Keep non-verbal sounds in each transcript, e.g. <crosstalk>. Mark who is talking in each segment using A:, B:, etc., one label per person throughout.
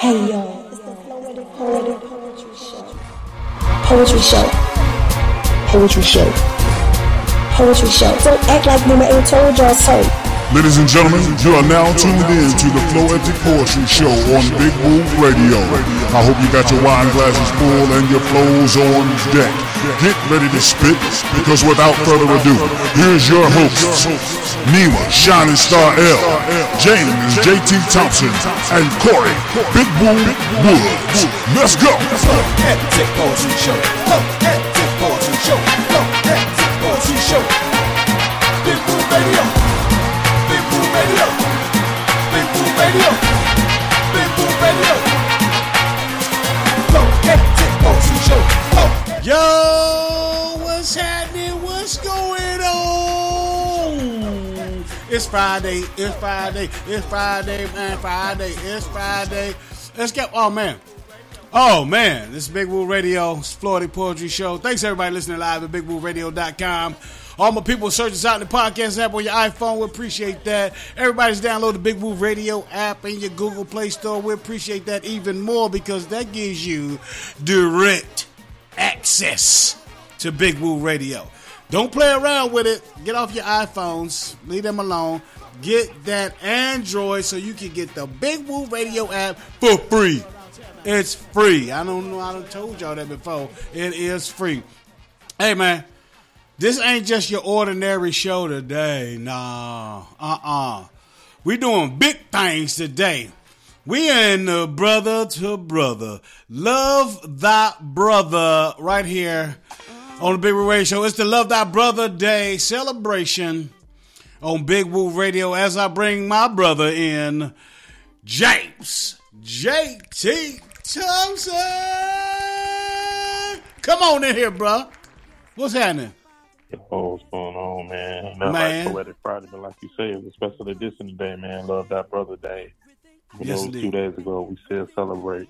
A: Hey yo, it's the Poetic Poetic Poetry Show. Poetry Show. Poetry Show. Poetry Show. Don't act like Nima ain't told y'all so.
B: Ladies and gentlemen, you are now tuned in to the Floetic Poetry Show on Big Woo Radio. I hope you got your wine glasses full and your flows on deck. Get ready to spit, because without further ado, here's your hosts, Nima, Shining Star El, James JT Thompson, and Corey, Big Woo Woods. Let's go!
C: Big Radio. Radio. Radio. Radio. Floetic
D: Yo, It's Friday. It's Friday. It's Friday, man. Friday. It's Friday. Let's get. Oh man. Oh man. This is Big Woo Radio. It's Floetic Poetry Show. Thanks everybody listening live at BigWooRadio.com. All my people search us out in the podcast app on your iPhone. We appreciate that. Everybody's download the Big Woo Radio app in your Google Play Store. We appreciate that even more because that gives you direct access to Big Woo Radio. Don't play around with it. Get off your iPhones. Leave them alone. Get that Android so you can get the Big Woo Radio app for free. It's free. I don't know. I done told y'all that before. It is free. Hey man, this ain't just your ordinary show today. Nah. Uh-uh. We doing big things today. We in the brother to brother. Love thy brother right here on the Big Woo Radio Show. It's the Love Thy Brother Day celebration on Big Woo Radio as I bring my brother in, James JT Thompson. Come on in here, bro. What's happening?
E: Oh, what's going on, man? Nothing
D: Man.
E: like Poetic Friday, but like you say, it's a special edition today, man. Love that brother day. You
D: Yes,
E: know,
D: indeed.
E: two days ago, we still celebrate.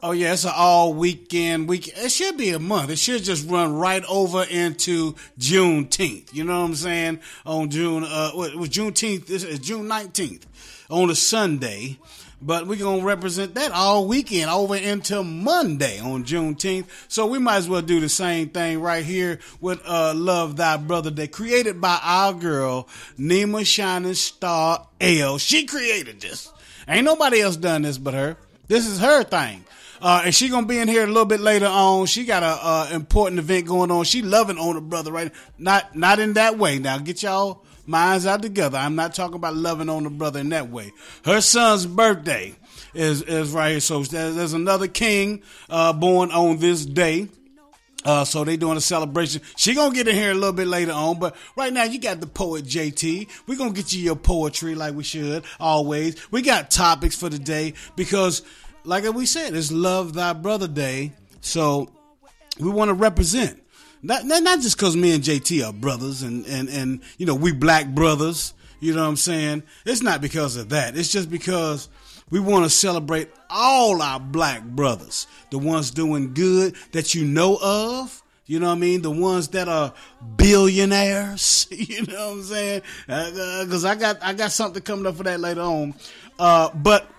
D: Oh yeah, it's an all weekend week. It should be a month. It should just run right over into Juneteenth. You know what I'm saying? On June, uh, it was Juneteenth? This is June 19th on a Sunday. But we're gonna represent that all weekend over into Monday on Juneteenth. So we might as well do the same thing right here with uh, "Love Thy Brother Day," created by our girl Nima Shining Star El. She created this. Ain't nobody else done this but her. This is her thing. Uh, and she gonna be in here a little bit later on. She got a uh, important event going on. She loving on her brother, right? Not not in that way. Now get y'all minds out together. I'm not talking about loving on the brother in that way. Her son's birthday is is right here. So there's, there's another king uh, born on this day. Uh, so they doing a celebration. She gonna get in here a little bit later on, but right now you got the poet JT. We gonna get you your poetry like we should always. We got topics for the day because, like we said, it's Love Thy Brother Day. So we want to represent. Not, not not just because me and JT are brothers and, and, and you know we black brothers. You know what I'm saying? It's not because of that. It's just because we want to celebrate all our black brothers, the ones doing good that you know of. You know what I mean? The ones that are billionaires. <laughs> You know what I'm saying? Because I got I got something coming up for that later on. Uh, but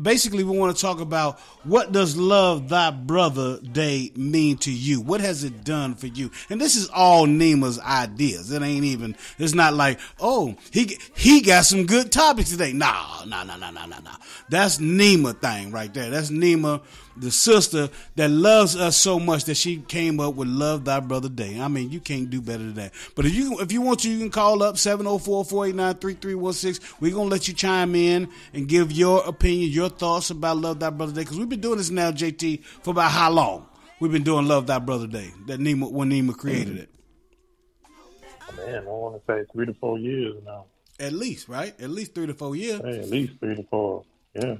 D: basically we want to talk about what does love thy brother day mean to you? What has it done for you? And this is all Nima's ideas. It ain't even it's not like oh he he got some good topics today. Nah nah nah nah nah nah nah. That's Nima thing right there. That's Nima the sister that loves us so much that she came up with love thy brother day I mean you can't do better than that but if you if you want to you can call up 704-489-3316 we're gonna let you chime in and give your opinion your thoughts about love thy brother day because we've been doing this now JT for about how long we've been doing love thy brother day that Nima when Nima created it
E: Man, I want to say three to four years now.
D: at least right at least three to four years
E: Hey, at least three to four. Yeah.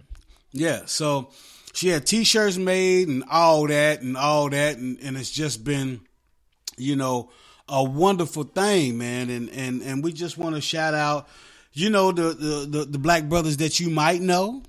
D: Yeah, so she had t-shirts made and all that and all that and, and it's just been, you know, a wonderful thing, man. And and, and we just want to shout out, you know, the, the, the, the black brothers that you might know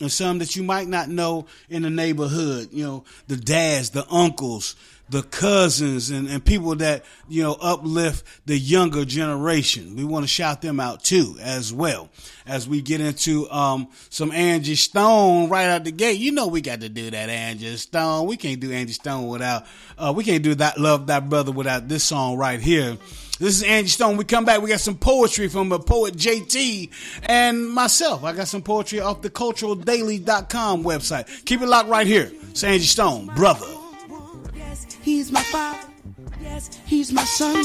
D: and some that you might not know in the neighborhood, you know, the dads, the uncles, the cousins and, and people that you know uplift the younger generation. We want to shout them out too as well as we get into um, some Angie Stone right out the gate. You know we got to do that Angie Stone. We can't do Angie Stone without uh, we can't do that love that brother without this song right here. This is Angie Stone. We come back. We got some poetry from a poet JT and myself. I got some poetry off the culturaldaily.com website. Keep it locked right here. It's Angie Stone, brother.
F: He's my father. Yes, he's my son.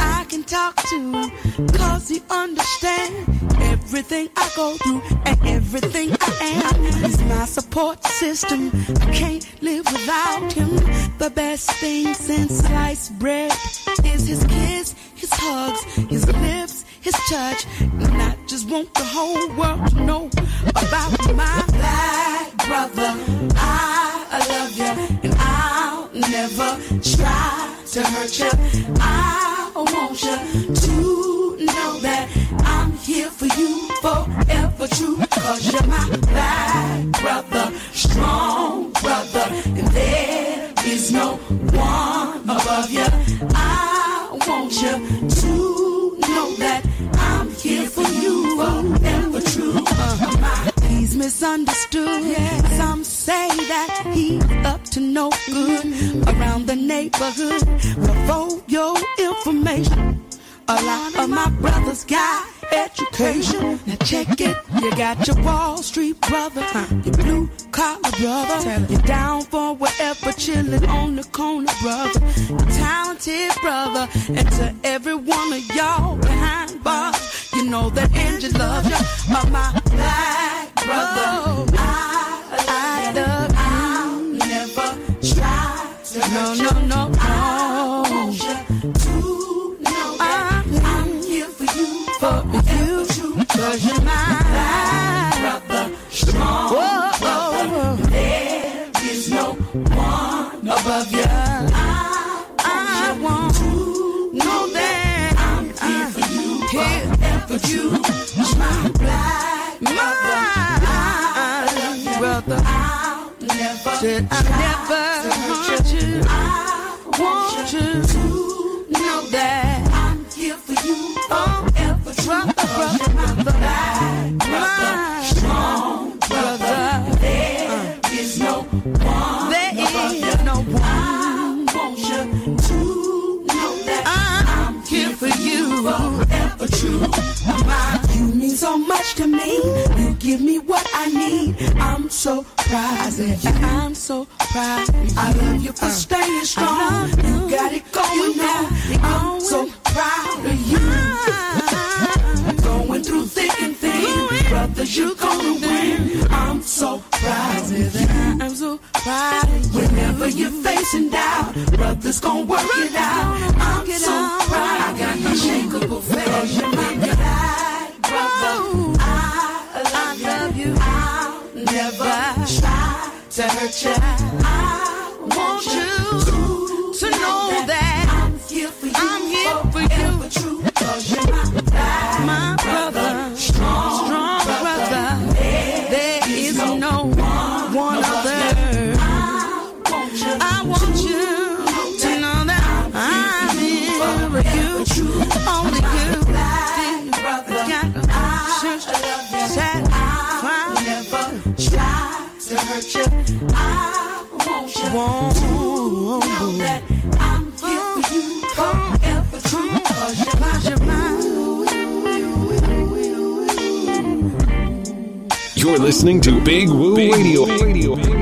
F: I can talk to him cause he understands everything I go through and everything I am. He's my support system. I can't live without him. The best thing since sliced bread is his kiss, his hugs, his lips, his touch. And I just want the whole world to know about my black brother. I, Never try to hurt you. I want you to know that I'm here for you forever true. Cause you're my black brother, strong brother, and there is no one above you. I want you to know that I'm here for you forever true. He's misunderstood. Some say that he's up to no good around the neighborhood. But for your information, a lot of my brothers got education. Now check it. You got your Wall Street brother, your blue collar brother, you're down for whatever, chilling on the corner brother, talented brother, and to every one of y'all behind bars, you know that Angie loves you, my, my black brother. Oh. I, no, no, no. I want you to know that I'm here for you, for you, cause you're my brother, strong brother. There is no one above you. I, to know that I'm here for you, you, my black my said I never want you. I want you to know that I'm here for you forever. Brother, brother, brother, my strong brother. There is no one. There is no one. I want you to know that I'm here for you forever. True, my you mean so much to me. Give me what I need. I'm so proud. of you. I'm so proud. I love you for staying strong. You got it going on. I'm so proud of you. Going through thick and thin, brothers, you're gonna win. I'm so proud of you. I'm so proud of you. Whenever you're facing doubt, brothers gonna work it out. I'm so proud. I got unshakable faith. You're my black brother. Never try to hurt you. I want you to know that I'm here for you. I'm here for you. Hurt you. I want you to know that I'm here for you forever. True, cause you're
G: You're listening to Big Woo Radio. Radio.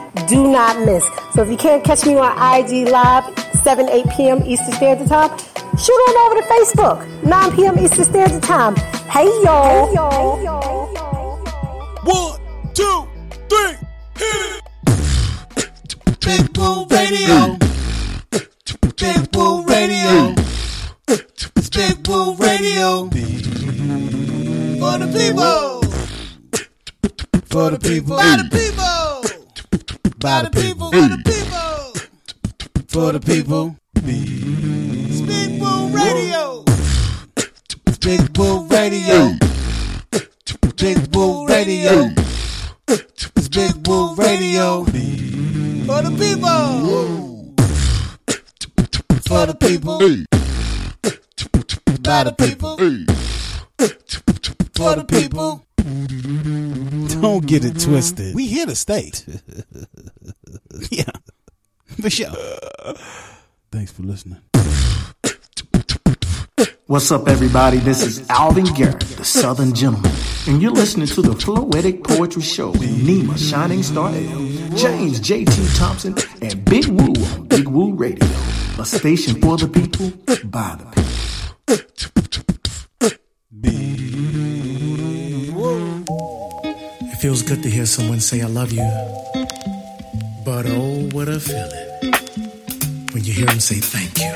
A: do not miss. So if you can't catch me on IG Live, 7, 8 p.m. Eastern Standard Time, shoot on over to Facebook, 9 p.m. Eastern Standard Time. Hey, y'all. Hey, y'all. Hey, y'all. Hey, y'all.
D: One, two, three, hit it. Big Woo Radio. Big Woo Radio. Big Woo Radio. For the people.
C: For the people. For the people.
D: By the people.
C: For the people.
D: For the people.
C: Big Woo Radio.
D: Big Woo Radio. Big Woo Radio. It's Big Woo Radio.
C: For the people.
D: For the people. By the people. For the people. Don't get it twisted.
C: We here to stay. <laughs> <laughs>
D: Yeah. For sure. Thanks for listening.
H: What's up, everybody? This is Alvin Garrett, the Southern Gentleman, and you're listening to the Floetic Poetry Show with Nima Shining Star El, James J.T. Thompson, and Big Woo on Big Woo Radio, a station for the people, by the people.
I: It feels good to hear someone say I love you. But oh, what a feeling when you hear them say thank you.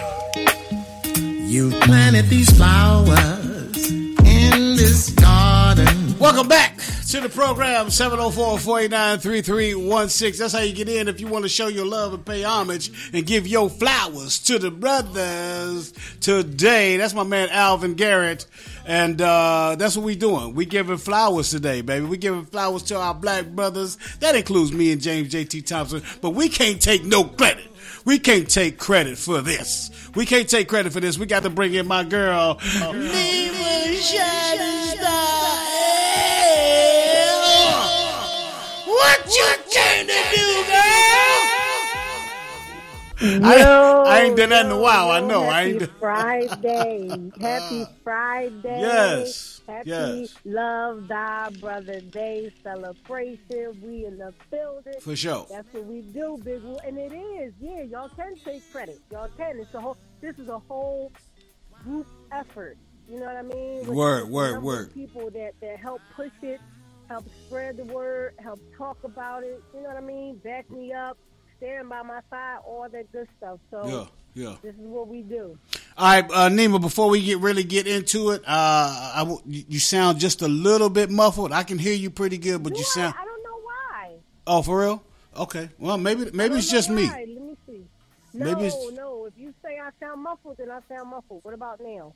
I: You planted these flowers in this garden.
D: Welcome back to the program 704-489-3316. That's how you get in if you want to show your love and pay homage and give your flowers to the brothers today. That's my man Alvin Garrett. And uh, that's what we doing. We giving flowers today, baby. We giving flowers to our black brothers. That includes me and James J.T. Thompson. But we can't take no credit. We can't take credit for this. We can't take credit for this. We got to bring in my girl. Nima What you trying to do, girl? I, I ain't done that in a while. I know. I ain't.
A: Happy Friday. <laughs> Happy Friday.
D: Yes.
A: Happy
D: Yes.
A: Love Thy Brother Day celebration. We in the building.
D: For sure.
A: That's what we do, Big Woo. And it is. Yeah, y'all can take credit. Y'all can. It's a whole. This is a whole group effort. You know what I mean? With
D: Word,
A: the
D: word, word.
A: People that that help push it, help spread the word, help talk about it. You know what I mean? Back me up, stand by my side, all that good stuff. So
D: Yeah, yeah.
A: this is what we do.
D: All right, uh, Nima. Before we get really get into it, uh, I w- you sound just a little bit muffled. I can hear you pretty good, but
A: Do
D: you
A: I?
D: sound.
A: I don't know why.
D: Oh, for real? Okay. Well, maybe maybe it's just me.
A: Let me see. No,
D: Maybe it's-
A: no. If you say I sound muffled, then I sound muffled. What about now?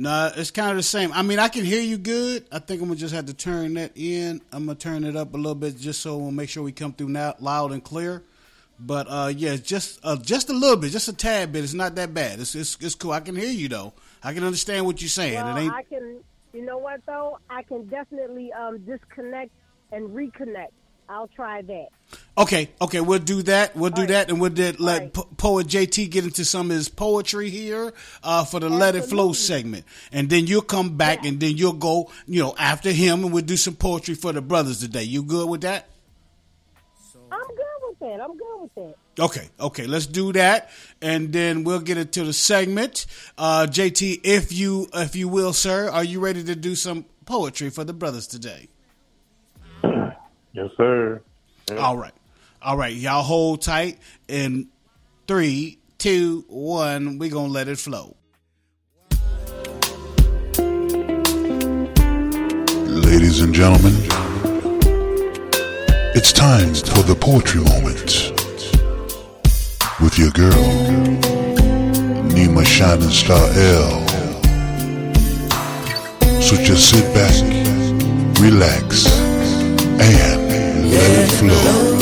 D: Nah, it's kind of the same. I mean, I can hear you good. I think I'm gonna just have to turn that in. I'm gonna turn it up a little bit just so we'll make sure we come through now loud and clear. But uh, yeah, just uh, just a little bit, just a tad bit. It's not that bad. It's it's, it's cool. I can hear you though. I can understand what you're saying.
A: Well,
D: it ain't.
A: I can. You know what though? I can definitely um, disconnect and reconnect. I'll try that.
D: Okay, okay, we'll do that. We'll do
A: right.
D: that, and we'll let
A: right.
D: po- poet JT get into some of his poetry here uh, for the Let It Flow segment, and then you'll come back,
A: Yeah.
D: and then you'll go, you know, after him, and we'll do some poetry for the brothers today. You good with that?
A: I'm good with that. I'm good with that.
D: Okay, okay, let's do that, and then we'll get into the segment. Uh, JT, if you if you will, sir, are you ready to do some poetry for the brothers today?
E: Yes, sir.
D: All right. All right. Y'all hold tight. In three, two, one, we're going to let it flow.
B: Ladies and gentlemen, it's time for the poetry moment with your girl, Nima Shining Star El. So just sit back, relax, and let it flow.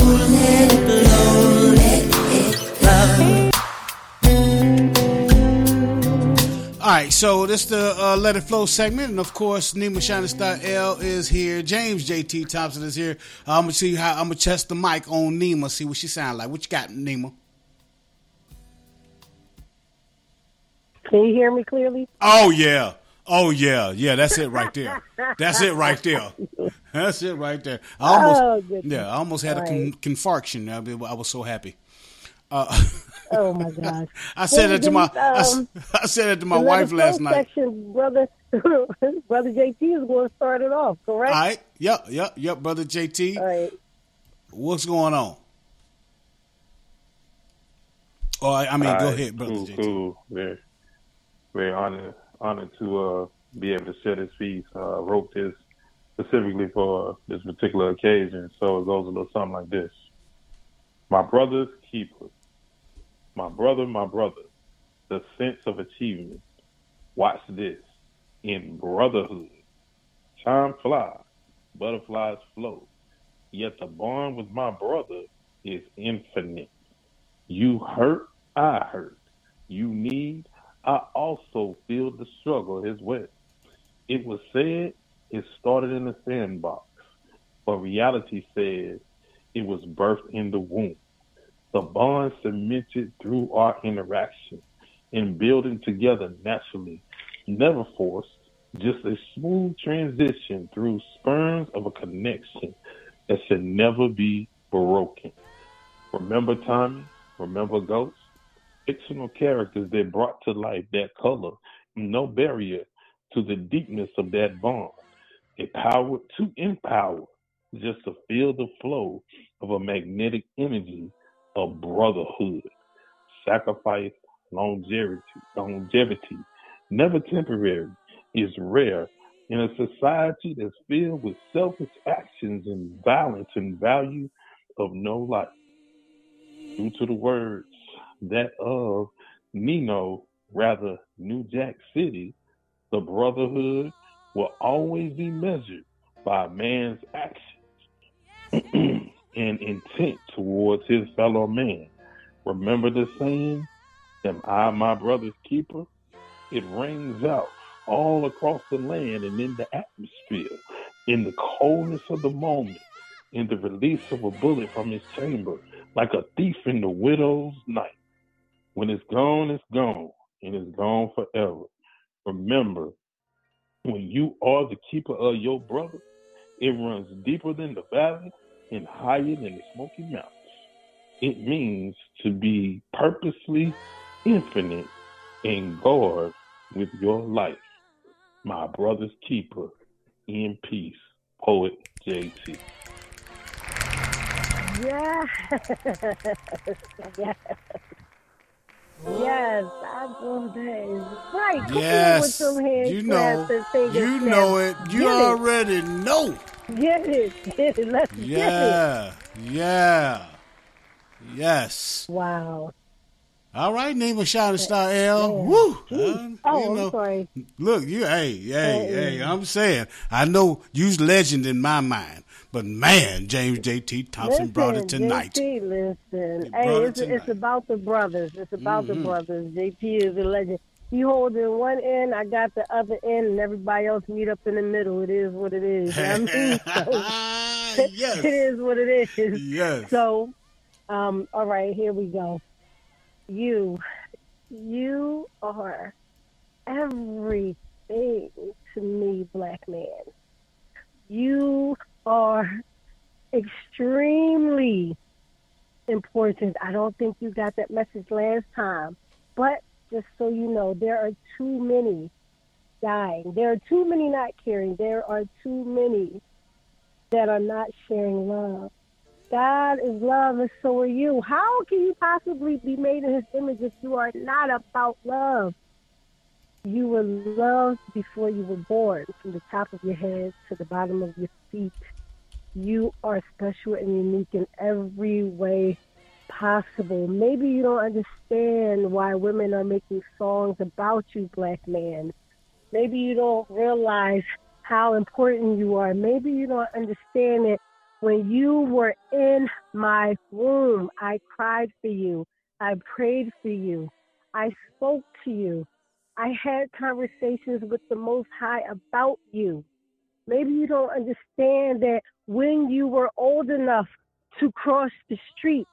D: All right. So this is the uh, Let It Flow segment. And of course, Nima Shining Star El is here. James JT Thompson is here. I'm going to see how I'm to test the mic on Nima, see what she sound like. What you got, Nima?
A: Can you hear me clearly?
D: Oh, yeah. Oh, yeah. Yeah, that's it right there. That's it right there. That's it right there. I almost,
A: Oh,
D: yeah, I almost had a con- confarction. I, mean, I was so happy. <laughs>
A: Oh my gosh!
D: I said it <laughs> to my
A: Um,
D: I said it to my wife last
A: Flow
D: night.
A: Section, brother, <laughs> brother JT is going to start it off. Correct?
D: All right. Yep, yep, yep, brother JT.
A: All right.
D: What's going on? Oh, I, I mean,
E: All
D: go
E: right,
D: ahead, brother
E: Cool,
D: JT.
E: cool. Very, very honored, honored to uh, be able to share this piece. Uh, wrote this specifically for this particular occasion. So it goes a little something like this. My brother's keeper. My brother, my brother. The sense of achievement. Watch this. In brotherhood. Time flies. Butterflies flow. Yet the bond with my brother is infinite. You hurt, I hurt. You need, I also feel the struggle as well. It was said it started in the sandbox, but reality says it was birthed in the womb. The bond cemented through our interaction and building together naturally, never forced, just a smooth transition through sperms of a connection that should never be broken. Remember Tommy? Remember Ghost? Fictional characters that brought to life that color, no barrier to the deepness of that bond. Empowered to empower, just to feel the flow of a magnetic energy of brotherhood, sacrifice, longevity, longevity, never temporary, is rare in a society that's filled with selfish actions and violence and value of no life. Due to the words that of Nino, rather New Jack City, the brotherhood will always be measured by man's actions <clears throat> and intent towards his fellow man. Remember the saying, Am I my brother's keeper? It rings out all across the land and in the atmosphere, in the coldness of the moment, in the release of a bullet from his chamber, like a thief in the widow's night. When it's gone, it's gone, and it's gone forever. Remember, when you are the keeper of your brother, it runs deeper than the valley and higher than the Smoky Mountains. It means to be purposely infinite in guard with your life. My brother's keeper, in peace, poet JT.
A: Yes. <laughs> Yes, I love that. Right. Come on with
D: Yes,
A: some hands
D: you know,
A: claps and fingers
D: you know it. You
A: Get
D: already know.
A: it. Get it. Get it. Let's get it.
D: Yeah, yeah, yes.
A: Wow.
D: All right, Nima shining star, L. Woo! Uh,
A: Oh,
D: you
A: I'm sorry.
D: Look, you, hey, hey,
A: Hey.
D: hey, I'm saying, I know you's legend in my mind, but man, James J.T. Thompson
A: Listen,
D: brought it tonight.
A: JT, listen.
D: He
A: Hey,
D: brought it
A: it's, it's about the brothers. It's about
D: Mhm.
A: the brothers. JT is a legend. You holding one end, I got the other end, and everybody else meet up in the middle. It is what it is. You know what I mean? <laughs> So, <laughs>
D: yes.
A: it is what it is.
D: Yes.
A: So, um, all right, here we go. You, you are everything to me, black man. You are extremely important. I don't think you got that message last time, but just so you know, there are too many dying. There are too many not caring. There are too many that are not sharing love. God is love, and so are you. How can you possibly be made in His image if you are not about love? You were loved before you were born, from the top of your head to the bottom of your feet. You are special and unique in every way possible. Maybe you don't understand why women are making songs about you, black man. Maybe you don't realize how important you are. Maybe you don't understand that when you were in my womb, I cried for you. I prayed for you. I spoke to you. I had conversations with the Most High about you. Maybe you don't understand that when you were old enough to cross the street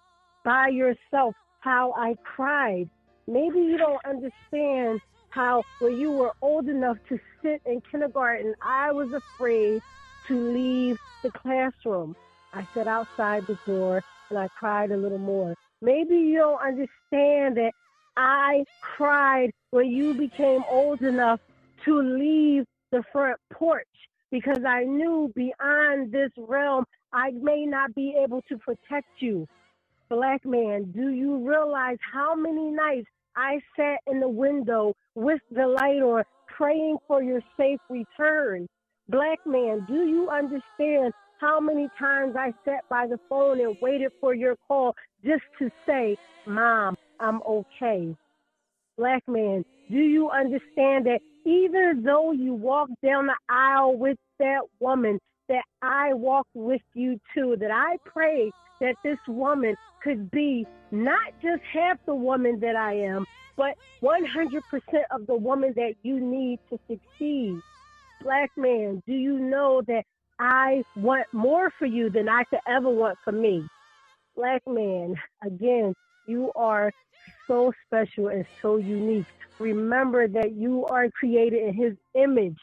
A: by yourself, how I cried. Maybe you don't understand how when you were old enough to sit in kindergarten, I was afraid to leave the classroom. I sat outside the door and I cried a little more. Maybe you don't understand that I cried when you became old enough to leave the front porch because I knew beyond this realm I may not be able to protect you. Black man, do you realize how many nights I sat in the window with the light on praying for your safe return? Black man, do you understand how many times I sat by the phone and waited for your call just to say, Mom, I'm okay? Black man, do you understand that even though you walk down the aisle with that woman, that I walk with you too, that I pray that this woman could be not just half the woman that I am, but 100% of the woman that you need to succeed. Black man, do you know that I want more for you than I could ever want for me? Black man, again, you are so special and so unique. Remember that you are created in his image.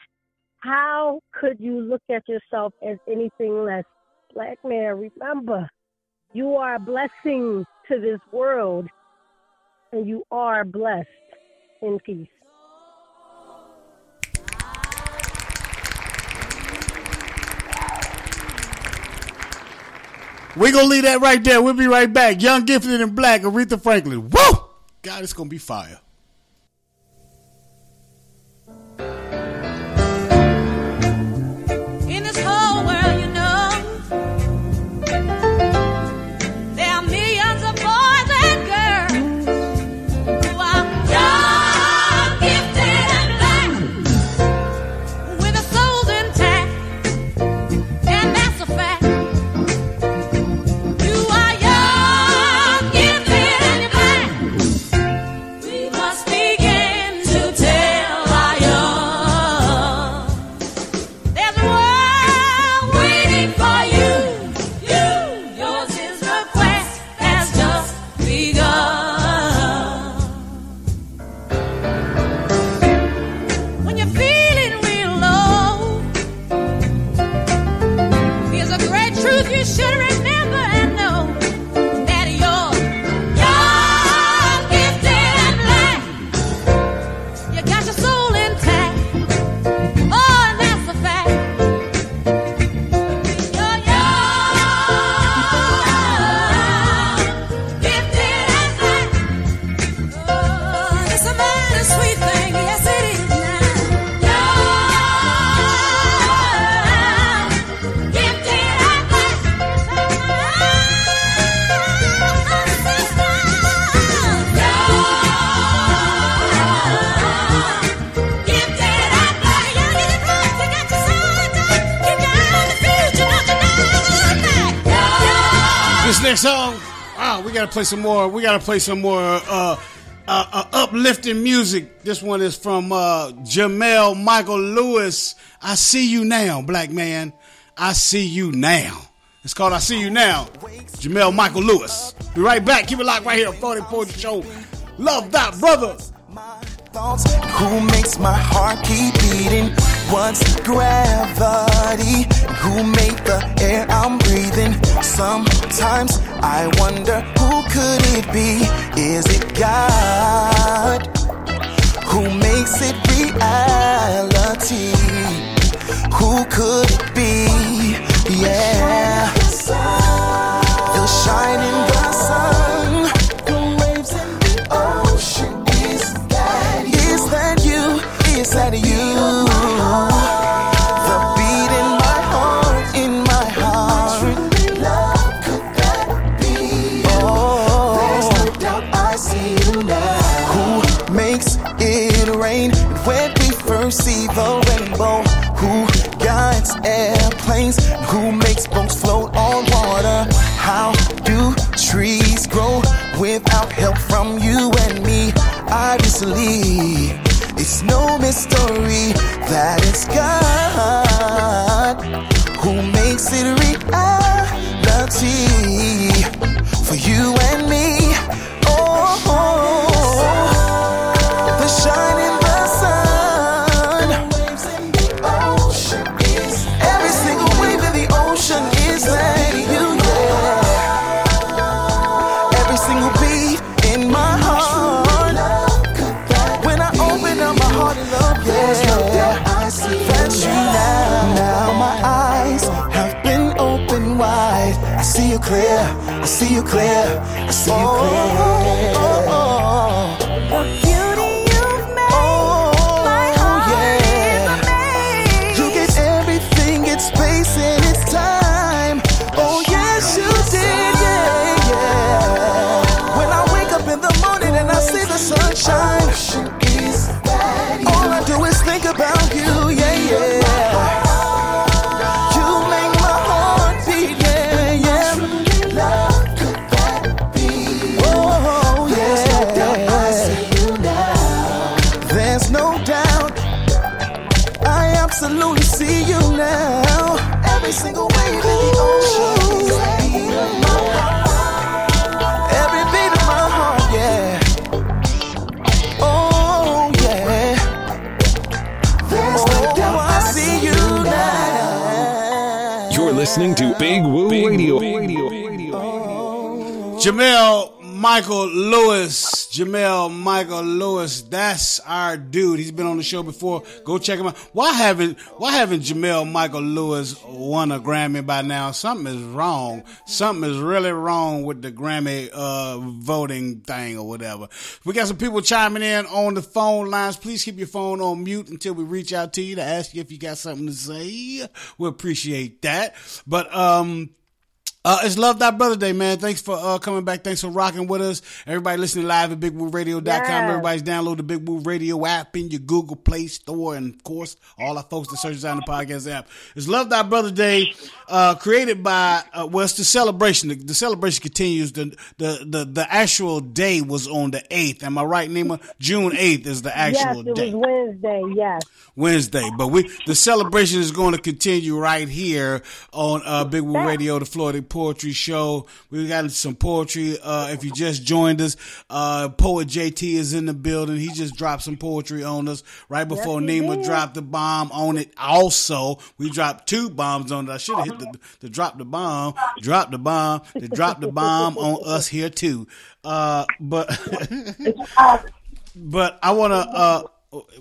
A: How could you look at yourself as anything less? Black man, remember, you are a blessing to this world and you are blessed in peace.
J: We going to leave that right there. We'll be right back. Young, Gifted, and Black, Aretha Franklin. Woo! God, it's going to be fire. Play some more. We gotta play some more uh, uh, uh, uplifting music. This one is from uh, Jamel Michael Lewis. I see you now, black man. I see you now. It's called I See You Now. Jamel Michael Lewis. Be right back. Keep it locked right here on 40 Poetry Show. Love that brother.
K: Who makes my heart keep beating? What's gravity? Who made the air I'm breathing? Sometimes I wonder who could it be? Is it God? Who makes it reality? Who could it be? Yeah. The shining you? Is that be? Oh, there's no doubt I see you? see the rainbow? Who guides airplanes? Who makes boats float on water? How do trees grow without help from you and me? Obviously, it's clear.
D: Jamel Michael Lewis. Jamel Michael Lewis. That's our dude. He's been on the show before. Go check him out. Why haven't Why haven't Jamel Michael Lewis won a Grammy by now? Something is wrong. Something is really wrong with the Grammy uh, voting thing or whatever. We got some people chiming in on the phone lines. Please keep your phone on mute until we reach out to you to ask you if you got something to say. We appreciate that. But um. Uh, it's Love Thy Brother Day, man. Thanks for uh, coming back. Thanks for rocking with us. Everybody listening live at BigWooRadio.com.
A: Yes.
D: Everybody's download the Big Woo Radio app in your Google Play Store. And, of course, all our folks that search down the podcast app. It's Love Thy Brother Day, uh, created by, uh, well, it's the celebration. The, the celebration continues. The, the, the, the actual day was on the 8th. Am I right, Nima? June 8th is the actual yes,
A: it
D: day.
A: was Wednesday. Yes.
D: Wednesday. But we the celebration is going to continue right here on uh, Big Woo Radio, the Floetic Poetry Show. We got some poetry. Uh, if you just joined us, uh, poet JT is in the building. He just dropped some poetry on us right before
A: Yes,
D: Nima dropped the bomb on it. Also, we dropped two bombs on it. I should have hit the, the drop the bomb, drop the bomb, the drop the bomb on us here too. Uh, but <laughs> but I want to.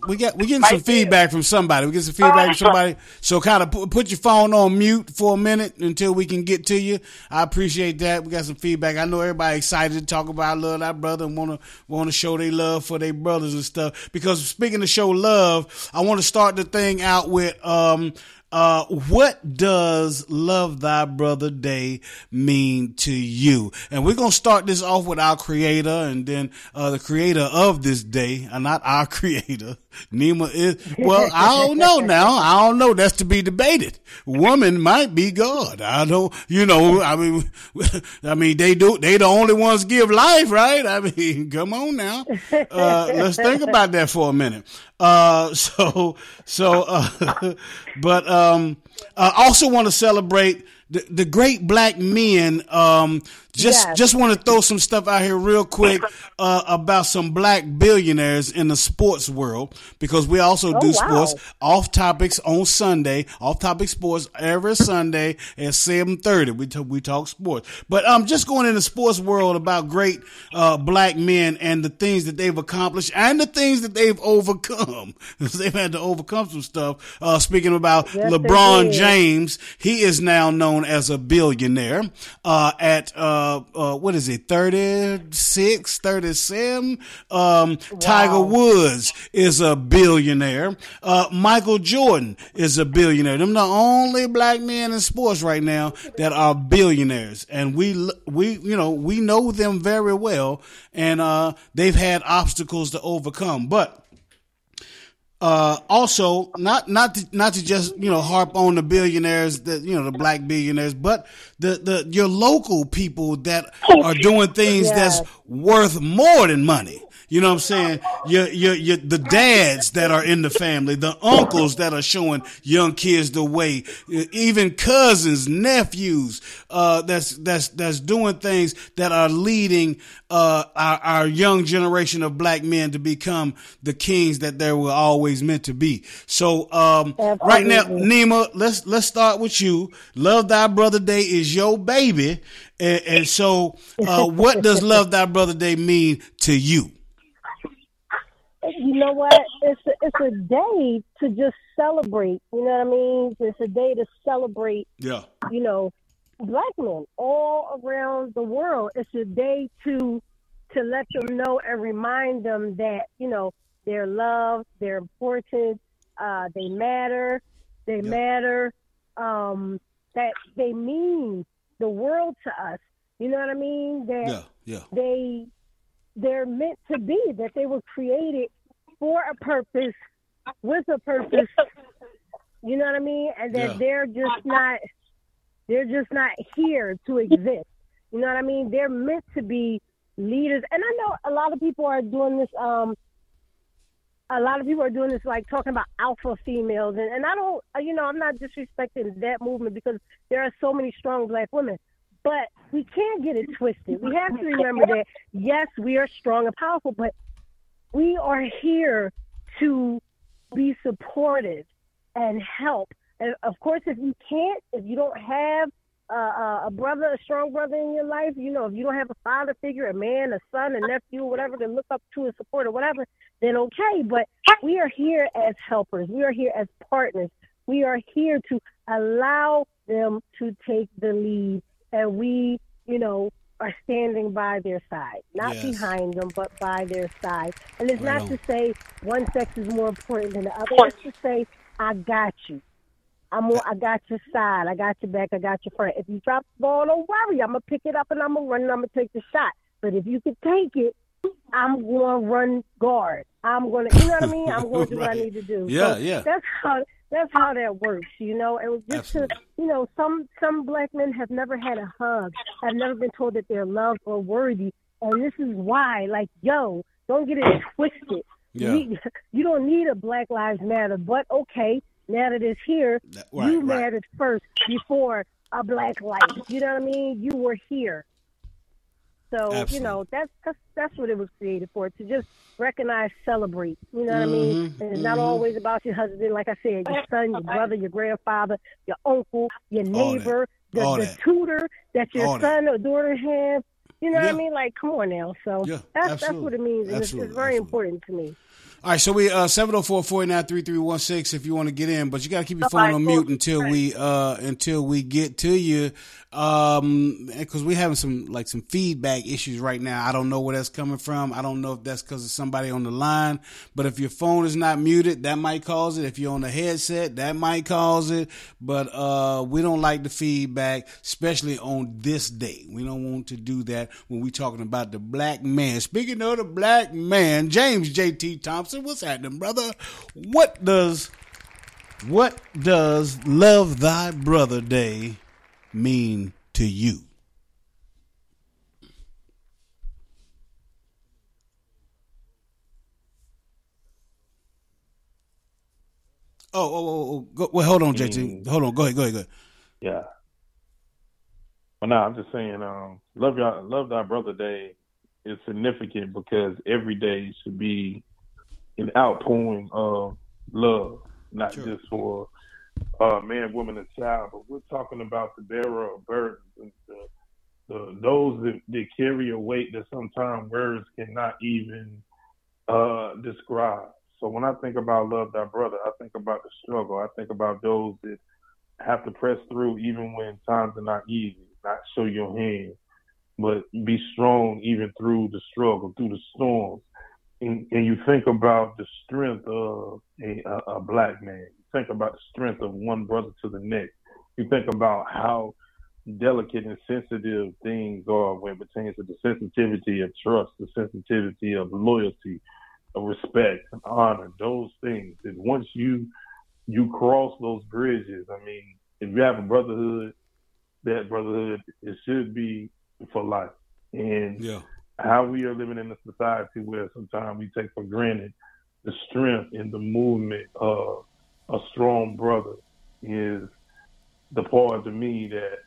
D: We get we getting some feedback from somebody. We get some feedback from somebody. So kind of put, put your phone on mute for a minute until we can get to you. I appreciate that. We got some feedback. I know everybody excited to talk about love that brother and want to want to show their love for their brothers and stuff. Because speaking of show love, I want to start the thing out with um uh, what does Love Thy Brother Day mean to you? And we're going to start this off with our creator and then, uh, the creator of this day, uh, not our <laughs> creator. Nima is, well, I don't know now. I don't know. That's to be debated. Woman might be God. I don't, you know, I mean, <laughs> I mean, they do, they the only ones give life, right? I mean, <laughs> come on now. Uh, let's think about that for a minute. Uh, <laughs> so, so, uh, but, um, I also want to celebrate the, the great black men. Um, just,
A: Yes.
D: just want to throw some stuff out here real quick, uh, about some black billionaires in the sports world because we also
A: Oh,
D: do
A: wow.
D: sports off topics on Sunday, off topic sports every Sunday at 730. We talk, we talk sports, but, um, just going in the sports world about great, uh, black men and the things that they've accomplished and the things that they've overcome. <laughs> they've had to overcome some stuff. Uh, speaking about
A: Yes,
D: LeBron. James, he is now known as a billionaire, uh, at, uh, uh, what is it, 36, 37? Um, Tiger Woods is a billionaire. Uh, Michael Jordan is a billionaire. Them the only black men in sports right now that are billionaires. And we, we, you know, we know them very well and, uh, they've had obstacles to overcome, but, uh, also not not to, not to just you know harp on the billionaires that you know the black billionaires, but the the your local people that are doing things
A: Yes.
D: that's worth more than money. You know what I'm saying? Your, your, your, the dads that are in the family, the uncles that are showing young kids the way, even cousins, nephews, uh, that's, that's, that's doing things that are leading, uh, our, our young generation of black men to become the kings that they were always meant to be. So, um, right now, Nima, let's, let's start with you. Love Thy Brother Day is your baby. And, and so, uh, what does <laughs> Love Thy Brother Day mean to you?
A: You know what? It's a, it's a day to just celebrate. You know what I mean? It's a day to celebrate.
D: Yeah.
A: You know, black men all around the world. It's a day to to let them know and remind them that you know they're loved, they're important, uh, they matter, they matter, um, that they mean the world to us. You know what I mean? That
D: Yeah. Yeah.
A: they they're meant to be that they were created for a purpose with a purpose. You know what i mean? And that
D: Yeah.
A: they're just not they're just not here to exist. You know what i mean? They're meant to be leaders. And i know a lot of people are doing this um a lot of people are doing this like talking about alpha females. And, and i don't you know i'm not disrespecting that movement because there are so many strong black women but we can't get it twisted. We have to remember that yes, we are strong and powerful, but we are here to be supportive and help And of course, if you can't, if you don't have a brother, a strong brother in your life, you know, if you don't have a father figure, a man, a son, a nephew, whatever to look up to and support or whatever, then okay. But we are here as helpers. We are here as partners. We are here to allow them to take the lead, and we, you know, are standing by their side, not
D: Yes.
A: behind them, but by their side. And it's
D: Right
A: not
D: on.
A: to say one sex is more important than the other. It's to say, I got you. I'm on, I got your side. I got your back. I got your front. If you drop the ball, don't worry. I'm gonna pick it up and I'm gonna run and I'm gonna take the shot. But if you can take it, I'm going to run guard. I'm going to, you know what I mean? I'm <laughs> going to do what I need to do.
D: Yeah,
A: So
D: yeah.
A: That's how that's how that works. You know, it was just to, you know, some some black men have never had a hug, have never been told that they're loved or worthy, and this is why. Like, yo, don't get it twisted.
D: Yeah.
A: We- you don't need a Black Lives Matter, but okay, now that it's here,
D: right,
A: you
D: right.
A: mattered first before a black life. You know what I mean? You were here. So you know that's that's that's what it was created for to just recognize, celebrate. You know what I mean?
D: Mhm,
A: And it's not
D: mhm.
A: always about your husband, like I said, your son, your brother, your grandfather, your uncle, your neighbor, the, the
D: that.
A: tutor that your
D: All that.
A: son or daughter have. You know
D: Yeah.
A: what I mean? Like, come on now. So
D: Yeah,
A: that's that's what it means. And it's, it's very important to me.
D: All right, so we uh 704-489-3316 if you want to get in, but you got to keep your phone on mute until we uh until we get to you um cuz we having some like some feedback issues right now. I don't know where that's coming from. I don't know if that's cuz of somebody on the line, but if your phone is not muted, that might cause it. If you're on the headset, that might cause it, but uh we don't like the feedback, especially on this day. We don't want to do that when we talking about the black man. Speaking of the black man, James JT Thompson, what's happening, brother? What does what does Love Thy Brother Day mean to you? Oh, oh, oh, oh go, well, hold on, JT. Hold on. Go ahead, go ahead, go ahead.
E: Yeah. Well, no, I'm just saying, um, love y'all, love thy brother day is significant because every day should be an outpouring of love, not just for uh, man, woman, and child, but we're talking about the bearer of burdens and the, the those that, that carry a weight that sometimes words cannot even uh, describe. So when I think about love thy brother, I think about the struggle. I think about those that have to press through even when times are not easy, not show your hand, but be strong even through the struggle, through the storms. And, and you think about the strength of a, a, a black man. You think about the strength of one brother to the next. You think about how delicate and sensitive things are when it pertains to the sensitivity of trust, the sensitivity of loyalty, of respect and honor, those things. And once you you cross those bridges, I mean, if you have a brotherhood, that brotherhood it should be for life. And
D: Yeah.
E: How we are living in a society where sometimes we take for granted the strength and the movement of a strong brother is the part to me that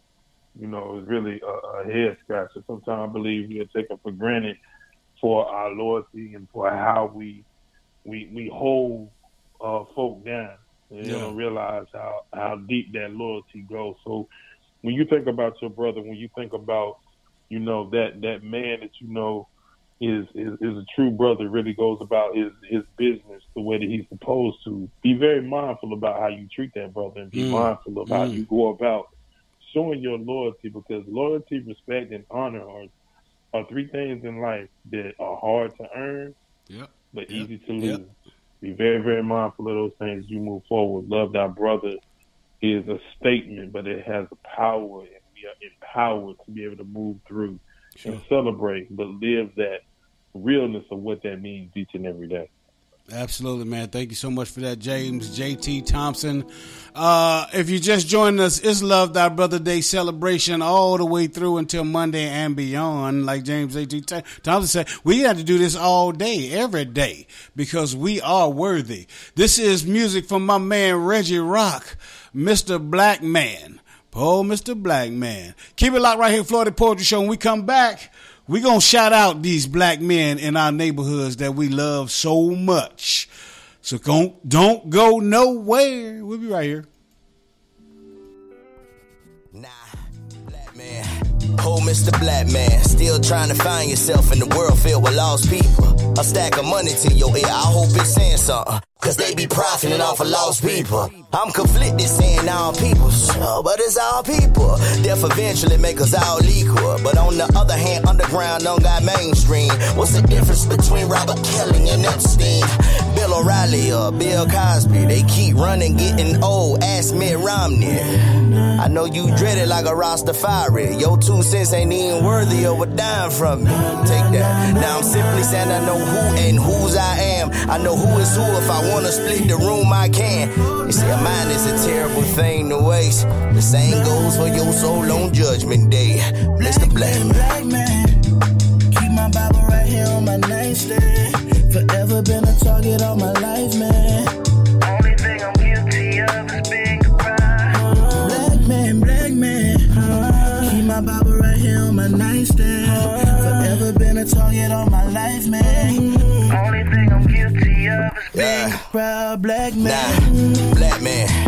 E: you know is really a, a head scratcher. Sometimes I believe we are taken for granted for our loyalty and for how we we we hold uh, folk down. And you
D: Yeah.
E: don't realize how how deep that loyalty goes. So when you think about your brother, when you think about you know that that man that you know is is, is a true brother, really goes about his his business the way that he's supposed to. Be very mindful about how you treat that brother, and be
D: Mm.
E: mindful of how
D: Mm.
E: you go about showing your loyalty because loyalty, respect, and honor are are three things in life that are hard to earn,
D: Yep.
E: but
D: Yep.
E: easy to lose.
D: Yep.
E: Be very, very mindful of those things as you move forward. Love thy brother is a statement, but it has a power, and empowered to be able to move through and celebrate, but live that realness of what that means each and every day.
D: Absolutely, man. Thank you so much for that, James JT Thompson. Uh, if you just joined us, it's Love Thy Brother Day celebration all the way through until Monday and beyond. Like James JT Thompson said, we have to do this all day, every day, because we are worthy. This is music from my man Reggie Rock, Mr. Black Man. Oh, Mr. Black Man. Keep it locked right here, Floetic Poetry Show. When we come back, we gonna shout out these black men in our neighborhoods that we love so much. So don't don't go nowhere. We'll be right here.
L: Nah, black man. Oh, Mr. Black Man, still trying to find yourself in the world filled with lost people. A stack of money to your ear, I hope it's saying something. Cause they be profiting off of lost people. I'm conflicted saying all people, but it's all people. Death eventually make us all equal. But on the other hand, underground don't got mainstream. What's the difference between Robert Kelly and Epstein? Bill O'Reilly or Bill Cosby? They keep running, getting old. Ask Mitt Romney. I know you dread it like a Rastafari. Your two cents ain't even worthy of a dime from me. Take that. Now I'm simply saying I know who and whose I am. I know who is who. If I wanna split the room, I can. You see, a mind is a terrible thing to waste. The same goes for your soul on Judgment Day. Mr. Black Man.
F: Black man, keep my Bible right here on my nightstand. Forever been a target all my life, man. Right here on my nightstand. Forever been a target all my life, man. Only thing I'm guilty of is being a proud black man.
L: Nah, black man.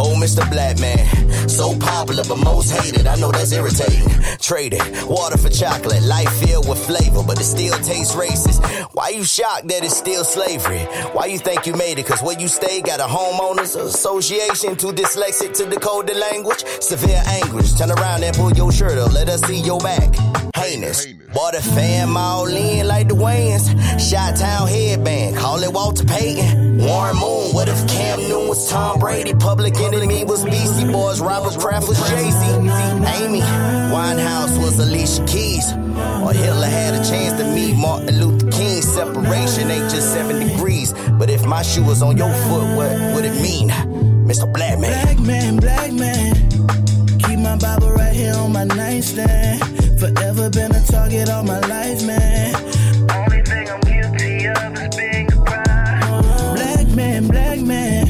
L: Oh, Mr. Black Man. So popular, but most hated. I know that's irritating. Traded water for chocolate, life filled with flavor, but it still tastes racist. Why you shocked that it's still slavery? Why you think you made it? Cause where you stay got a homeowners association too dyslexic to decode the language. Severe anguish. Turn around and pull your shirt up. Let us see your back. Heinous. Boy, the fam all in like the Wayans. Shot Town headband. Call it Walter Payton. Warren Moon. What if Cam Newton was Tom Brady? Public enemy was Beastie Boys. Robert Kraft was Jay-Z. Amy Winehouse was Alicia Keys. Or Hitler had a chance to meet Martin Luther King. Separation ain't just seven degrees. But if my shoe was on your foot, what would it mean? Mr. Black Man.
F: Black man, black man. Keep my Bible right here on my nightstand. Forever been a target all my life, man. Only thing I'm guilty of is being a bride. Black man, black man.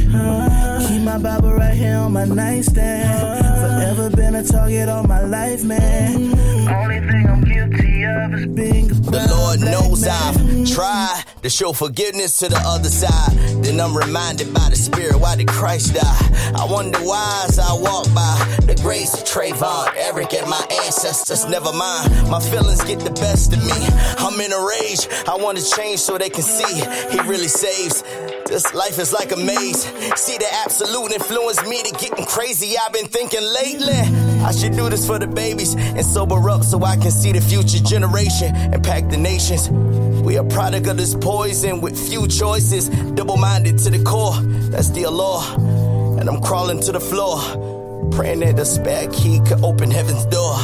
F: Keep my Bible right here on my nightstand. Forever been a target all my life, man. Only thing I'm guilty of is being a
L: The Lord knows
F: man.
L: I've tried to show forgiveness to the other side. Then I'm reminded by the Spirit, why did Christ die? I wonder why as I walk by the grace of Trayvon, Eric, and my ancestors. Never mind, my feelings get the best of me. I'm in a rage. I want to change so they can see He really saves. This life is like a maze. See the absolute influence me to getting crazy. I've been thinking lately. I should do this for the babies and sober up so I can see the future generation impact the nations. We are product of this poison with few choices, double minded to the core. That's the law. And I'm crawling to the floor, praying that the spare key could open heaven's door.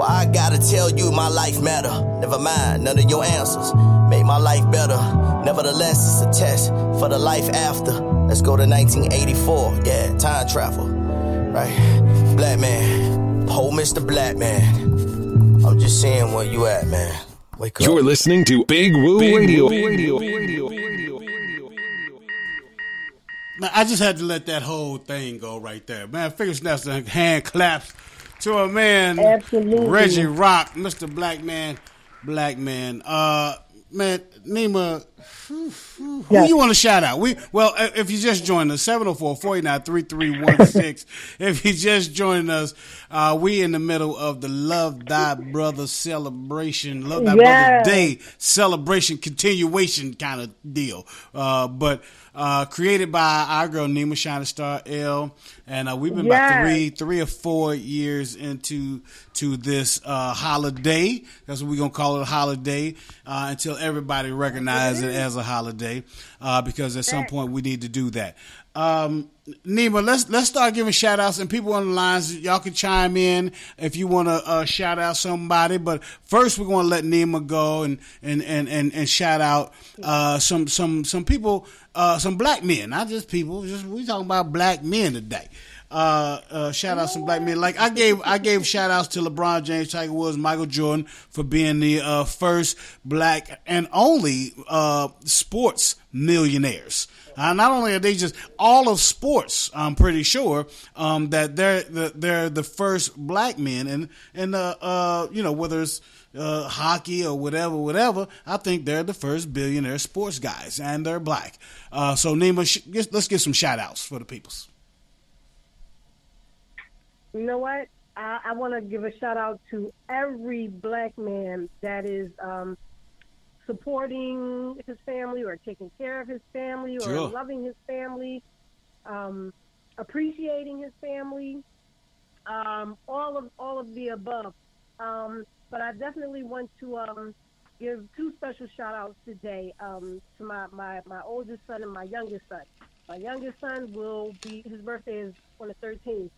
L: Why I gotta tell you my life matter? Never mind, none of your answers made my life better. Nevertheless, it's a test for the life after. Let's go to 1984. Yeah, time travel. Right? Black man. Oh, Mr. Black man. I'm just saying where you at, man. Wake up.
G: You're listening to Big Woo Radio.
D: Man, I just had to let that whole thing go right there. Man, figure snaps and hand claps to a man,
A: Absolutely.
D: Reggie Rock, Mr. Black Man, Black Man. Uh, man, Nima, who,
A: Yes.
D: you want to shout out? We well, if you just joined us, 704-489-3316. <laughs> if you just joined us, uh, we in the middle of the Love Thy Brother celebration, Love Thy
A: Yes.
D: Brother Day celebration continuation kind of deal. Uh, but uh, created by our girl Nima Shining Star El, and uh, we've been about three, three or four years into to this uh, holiday. That's what we're gonna call it a holiday uh, until everybody recognizes it as a holiday. Uh, because at some point we need to do that. Um, Nima, let's let's start giving shout outs and people on the lines. Y'all can chime in if you want to uh, shout out somebody. But first, we're going to let Nima go and and and and, and shout out uh, some some some people, uh, some black men, not just people. Just we talking about black men today. Uh, uh, shout out some black men. Like I gave, I gave shout outs to LeBron James, Tiger Woods, Michael Jordan for being the uh, first black and only uh, sports millionaires. Uh, not only are they just all of sports, I'm pretty sure um, that they're the, they're the first black men, and and uh, uh, you know whether it's uh, hockey or whatever, whatever. I think they're the first billionaire sports guys, and they're black. Uh, so Nima, sh- let's get some shout outs for the peoples.
M: You know what?
A: I, I want to give a shout out to every black man that is um, supporting his family or taking care of his family or
D: Sure.
A: loving his family, um, appreciating his family, um, all of all of the above. Um, but I definitely want to um, give two special shout outs today um, to my, my, my oldest son and my youngest son. My youngest son will be his birthday is on the 13th.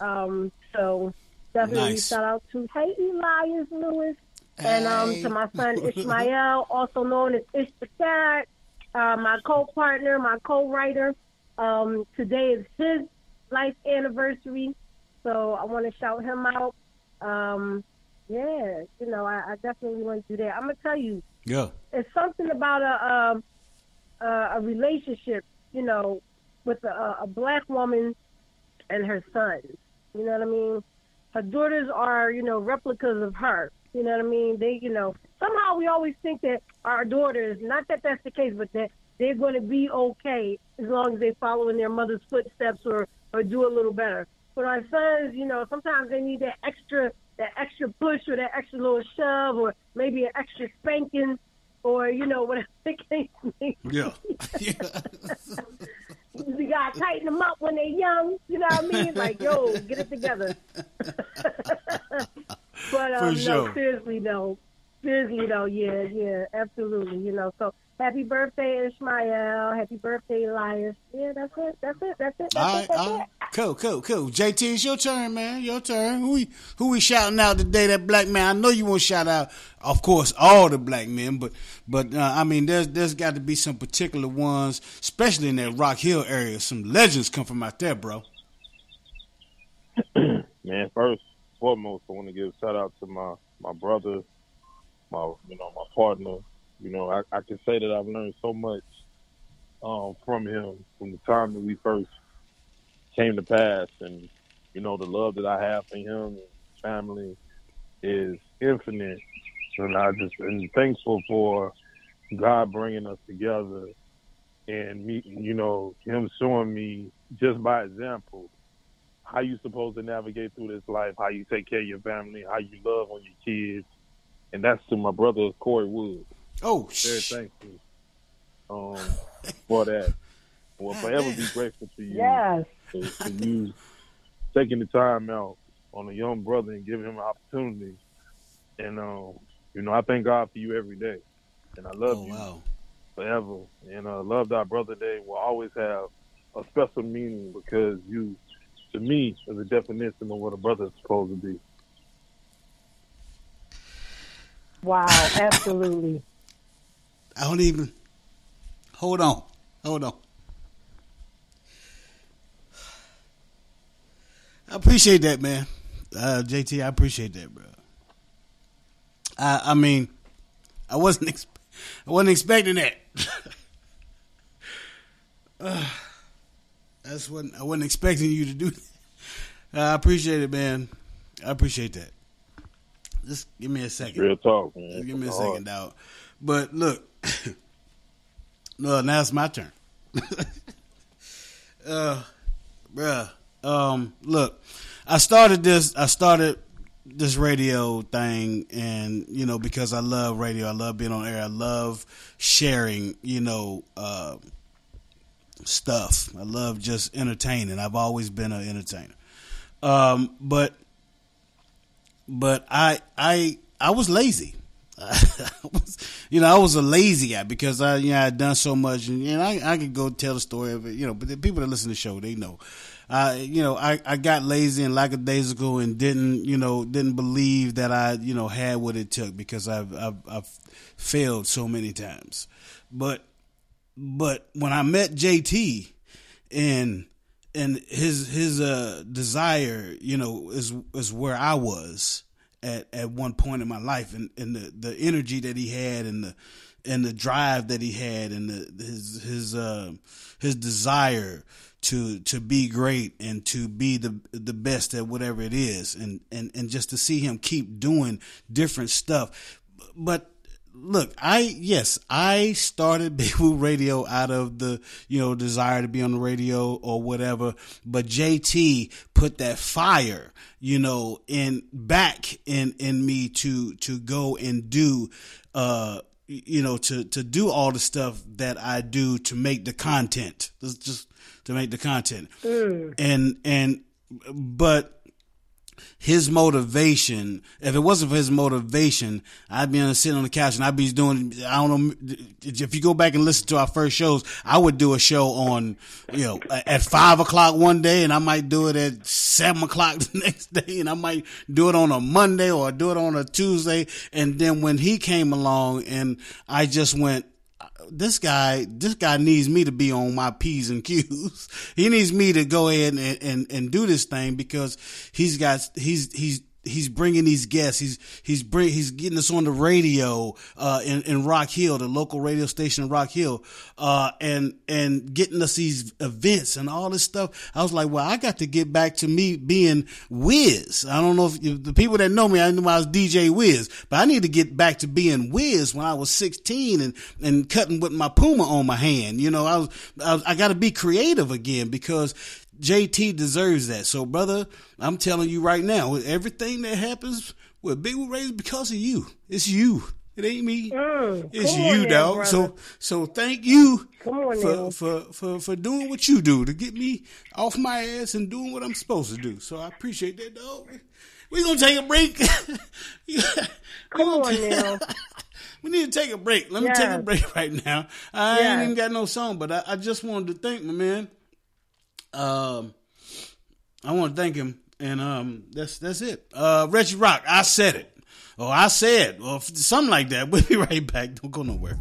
A: Um, so definitely
D: Nice.
A: shout out to Hey Elias Lewis and um, to my son <laughs> Ishmael, also known as Ish the Cat, uh, my co-partner, my co-writer. Um, today is his life anniversary, so I want to shout him out. Um, yeah, you know, I, I definitely want to do that. I'm gonna tell you,
D: Yeah.
A: it's something about a um, a, a relationship, you know, with a, a black woman and her sons. You know what I mean? Her daughters are, you know, replicas of her. You know what I mean? They, you know, somehow we always think that our daughters, not that that's the case, but that they're going to be okay as long as they follow in their mother's footsteps or or do a little better. But our sons, you know, sometimes they need that extra that extra push or that extra little shove or maybe an extra spanking or you know <laughs> whatever the case may be.
D: Yeah. <laughs> <laughs>
A: We gotta tighten them up when they're young. You know what I mean? Like, yo, get it together. <laughs> <laughs> but um,
D: sure.
A: no, seriously though, seriously though, yeah, yeah, absolutely. You know, so happy birthday, Ishmael. Happy birthday, Elias. Yeah, that's it. That's it. That's it. That's
D: All
A: it.
D: right,
A: it.
D: Cool, cool, cool. JT, it's your turn, man. Your turn. Who we who we shouting out today? That black man. I know you want to shout out, of course, all the black men, but but uh, I mean, there's there's got to be some particular ones, especially in that Rock Hill area. Some legends come from out there, bro. <clears throat>
E: Man, first foremost, I want to give shout out to my my brother, my you know my partner. You know, I, I can say that I've learned so much um, from him from the time that we first came to pass, and you know the love that I have for him and family is infinite, and I just am thankful for God bringing us together and me, you know, him showing me just by example how you supposed to navigate through this life, how you take care of your family, how you love on your kids, and that's to my brother Corey Wood.
D: Oh,
E: Very
D: sh-
E: thankful um, <laughs> for that. Will forever be grateful to you
A: Yes.
E: for, for you taking the time out on a young brother and giving him an opportunity. And um, you know, I thank God for you every day, and I love
D: oh
E: you
D: wow.
E: forever. And uh, Love Thy Brother Day will always have a special meaning because you, to me, is a definition of what a brother is supposed to be.
A: Wow, absolutely.
D: I don't even. Hold on, hold on. I appreciate that, man. Uh, JT, I appreciate that, bro. I, I mean, I wasn't, <laughs> ex- I wasn't expecting that. <laughs> uh, that's what I wasn't expecting you to do. <laughs> I appreciate it, man. I appreciate that. Just give me a second.
E: Real talk, man.
D: Just give me a second, dog. But look, <coughs> no, now it's my turn. <laughs> uh, bruh, um, look, I started this. I started this radio thing, and you know, because I love radio, I love being on air, I love sharing, you know, uh, stuff. I love just entertaining. I've always been an entertainer. Um, but but I I I was lazy. <laughs> I was, you know, I was a lazy guy because I, you know, I had done so much, and know, I, I could go tell the story of it, you know. But the people that listen to the show, they know. I, you know, I, I got lazy and lackadaisical and didn't, you know, didn't believe that I, you know, had what it took because I've, I've, I've failed so many times. But, but when I met JT and and his his uh desire you know is is where i was at at one point in my life and and the the energy that he had and the and the drive that he had and the his his uh his desire to to be great and to be the the best at whatever it is and and and just to see him keep doing different stuff. But look, I yes, I started <laughs> Big Woo Radio out of the you know desire to be on the radio or whatever, but JT put that fire, you know, in back in in me to to go and do uh you know to to do all the stuff that I do to make the content. Just to make the content.
A: Mm.
D: And and but his motivation, if it wasn't for his motivation, I'd be sitting on the couch and I'd be doing, I don't know, if you go back and listen to our first shows, I would do a show on, you know, at five o'clock one day and I might do it at seven o'clock <laughs> the next day and I might do it on a Monday or do it on a Tuesday. And then when he came along and I just went, this guy, this guy needs me to be on my P's and Q's. <laughs> He needs me to go ahead and, and, and do this thing because he's got, he's, he's, he's bringing these guests. He's he's bring he's getting us on the radio uh, in in Rock Hill, the local radio station in Rock Hill, uh, and and getting us these events and all this stuff. I was like, well, I got to get back to me being Wiz. I don't know if, if the people that know me, I knew I was DJ Wiz, but I need to get back to being Wiz when I was 16 and and cutting with my Puma on my hand. You know, I was I, was, I got to be creative again because JT deserves that. So, brother, I'm telling you right now, everything that happens with Big Woo Radio, because of you. It's you. It ain't me.
A: Mm,
D: it's you,
A: now,
D: dog.
A: brother.
D: So, so thank you for,
A: now.
D: for for for doing what you do to get me off my ass and doing what I'm supposed to do. So I appreciate that, dog. We gonna take a break. <laughs>
A: Come on now. <laughs>
D: We need to take a break. Let me take a break <laughs> right now. I
A: Yeah.
D: ain't even got no song, but I, I just wanted to thank my man. Um, I want to thank him, and um, that's that's it. Uh, Reggie Rock, I said it, or I said, or something like that. <laughs> We'll be right back. Don't go nowhere.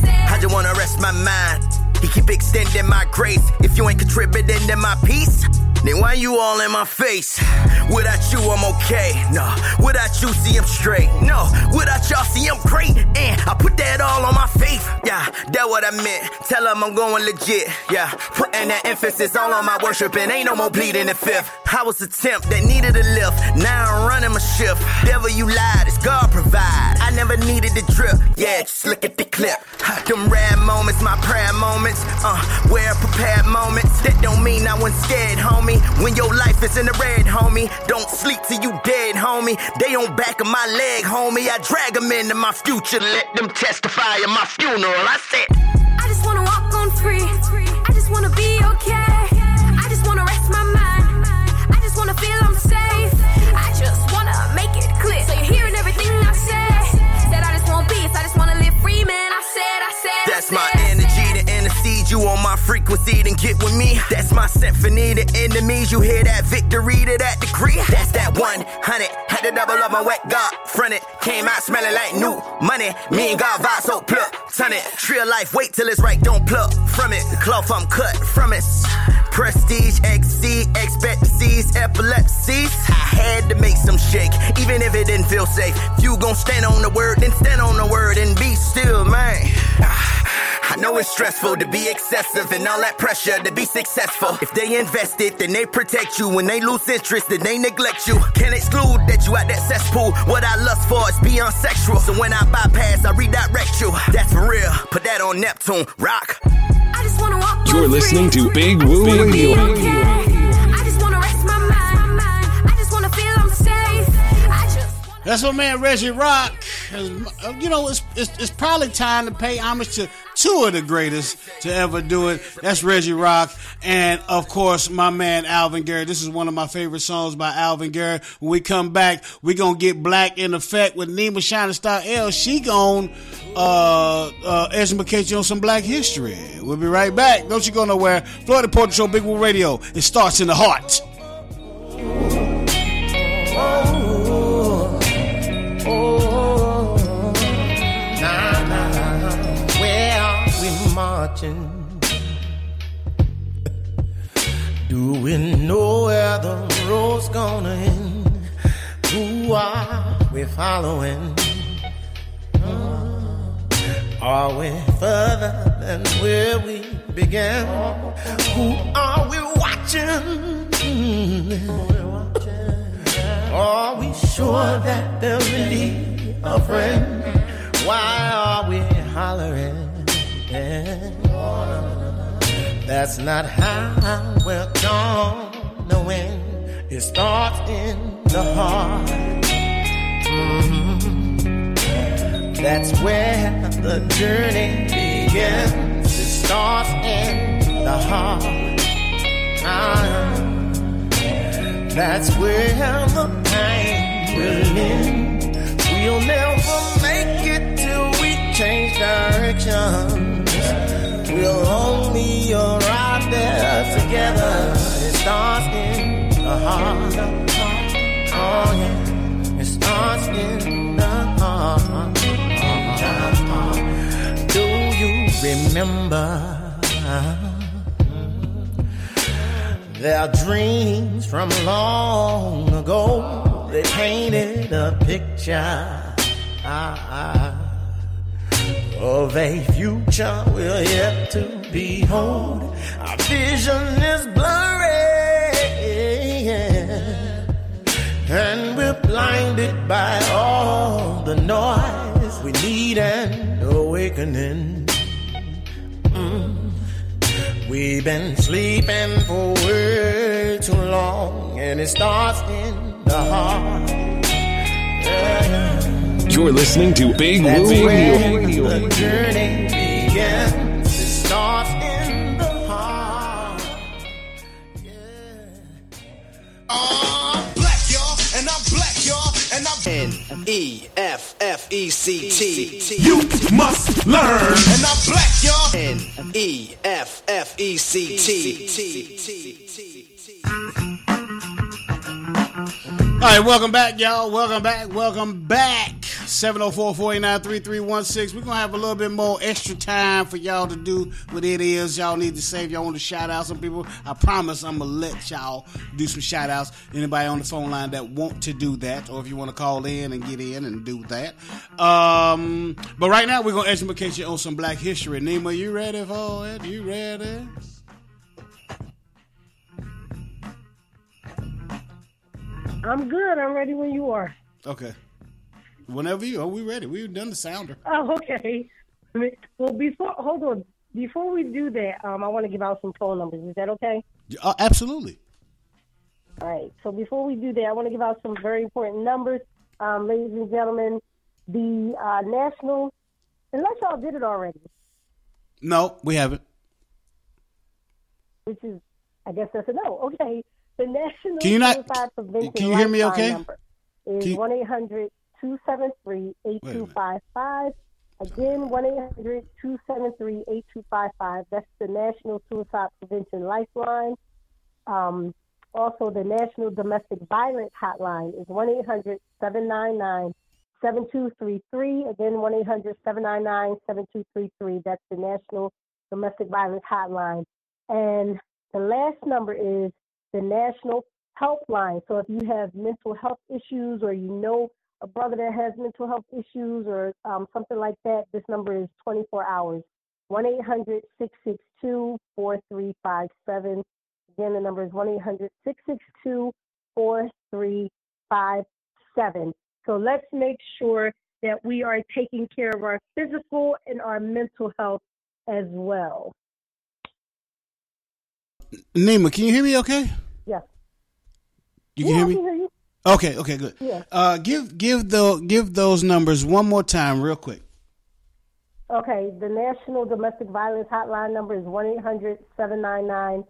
M: Said. I just wanna
L: rest my mind. He keep extending my grace. If you ain't contributing to my peace, then why you all in my face? Without you, I'm okay. No, without you, see, I'm straight. No, without y'all, see, I'm great. And I put that all on my faith. Yeah, that what I meant. Tell them I'm going legit. Yeah, putting that emphasis all on my worship and ain't no more bleeding the fifth. I was a temp that needed a lift. Now I'm running my shift. Devil, you lied. It's God provide. I never needed the drip. Yeah, just look at the clip. Them rare moments, my prayer moments. Uh, where prepared moments. That don't mean I wasn't scared, homie. When your life is in the red, homie. Don't sleep till you dead, homie. They on back of my leg, homie. I drag them into my future. Let them testify at my funeral. I said,
M: I just wanna walk on free. I just wanna be okay.
L: Frequency, then get with me. That's my symphony to enemies. You hear that victory to that degree? That's that 100. Had to double up my wet God. Fronted. Came out smelling like new money. Me and God vibe so pluck. Ton it. Real life, wait till it's right. Don't pluck from it. The cloth I'm cut from it. Prestige, exceed expectancies, epilepsies. I had to make some shake, even if it didn't feel safe. If you gon' stand on the word, then stand on the word and be still, man. <sighs> I know it's stressful to be excessive and all that pressure to be successful. If they invest it, then they protect you. When they lose interest, then they neglect you. Can't exclude that you out that cesspool. What I lust for is beyond sexual. So when I bypass, I redirect you. That's for real. Put that on Neptune. Rock.
M: I just wanna walk
G: You're
M: on
G: listening to Big
M: I
G: Woo
M: wanna
G: Radio.
M: I just wanna rest my mind. I just wanna feel I'm safe.
D: That's my man Reggie Rock. You know, it's, it's it's probably time to pay homage to two of the greatest to ever do it. That's Reggie Rock, and of course my man Alvin Garrett. This is one of my favorite songs by Alvin Garrett. When we come back, we gonna get Black in Effect with Nima Shining Star El. She gon' uh, uh, educate you on some Black history. We'll be right back. Don't you go nowhere. Floetic Poetry Show, Big Woo Radio. It starts in the heart.
H: We know where the road's gonna end? Who are we following? Uh, are we further than where we began? Who are we watching? Are we sure that they'll be a friend? Why are we hollering? That's not how we're gonna win. It starts in the heart. Mhm. That's where the journey begins. It starts in the heart. Ah, That's where the pain will end. We'll never make it till we change directions. We'll only arrive there together. It starts in the heart. Oh yeah, it starts in the heart. Do you remember? Their dreams from long ago, they painted a picture ah, ah. Of a future we're yet to behold. Our vision is blurry, and we're blinded by all the noise. We need an awakening. Mm. We've been sleeping for way too long, and it starts in the heart. Yeah.
G: You're listening to Big
H: That's
G: Woo Radio.
H: the journey begins. It starts in the heart.
C: I'm uh, black, y'all, and I'm black, y'all, and I'm
L: N E F F E C T.
C: You must learn, and I'm black, y'all.
L: N E F F E C T.
D: All right, welcome back, y'all. Welcome back. Welcome back. 704-489-3316. We're going to have a little bit more extra time for y'all to do what it is y'all need to save. Y'all want to shout out some people, I promise I'm going to let y'all do some shout outs. Anybody on the phone line that want to do that, or if you want to call in and get in and do that. Um, but right now, we're going to educate you on some black history. Nima, you ready for it? You ready?
A: I'm good. I'm ready when you are.
D: Okay. Whenever you are, we ready. We've done the sounder. <laughs>
A: Oh, okay. Well, before hold on, before we do that, um, I want to give out some phone numbers. Is that okay?
D: Uh, absolutely.
A: All right. So before we do that, I want to give out some very important numbers, um, ladies and gentlemen. The uh, national, unless y'all did it already.
D: No, we haven't.
A: Which is, I guess that's a no. Okay. The national.
D: Can you not? Can you hear me? Okay.
A: Number is
D: one eight
A: hundred 273 8255. Again, 1 800 273 8255. That's the National Suicide Prevention Lifeline. Um, also, the National Domestic Violence Hotline is 1 800 799 7233. Again, 1 800 799 7233. That's the National Domestic Violence Hotline. And the last number is the National Helpline. So if you have mental health issues or you know a brother that has mental health issues or um, something like that, this number is 24 hours. 1 800 662 4357. Again, the number is 1 800 662 4357. So let's make sure that we are taking care of our physical and our mental health as well.
D: Nima, can you hear me okay?
A: Yes.
D: You can
A: yeah,
D: hear
A: I
D: me?
A: can hear you.
D: Okay, okay, good.
A: Yeah.
D: Uh, give give the give those numbers one more time, real quick.
A: Okay, the National Domestic Violence Hotline number is 1 800 799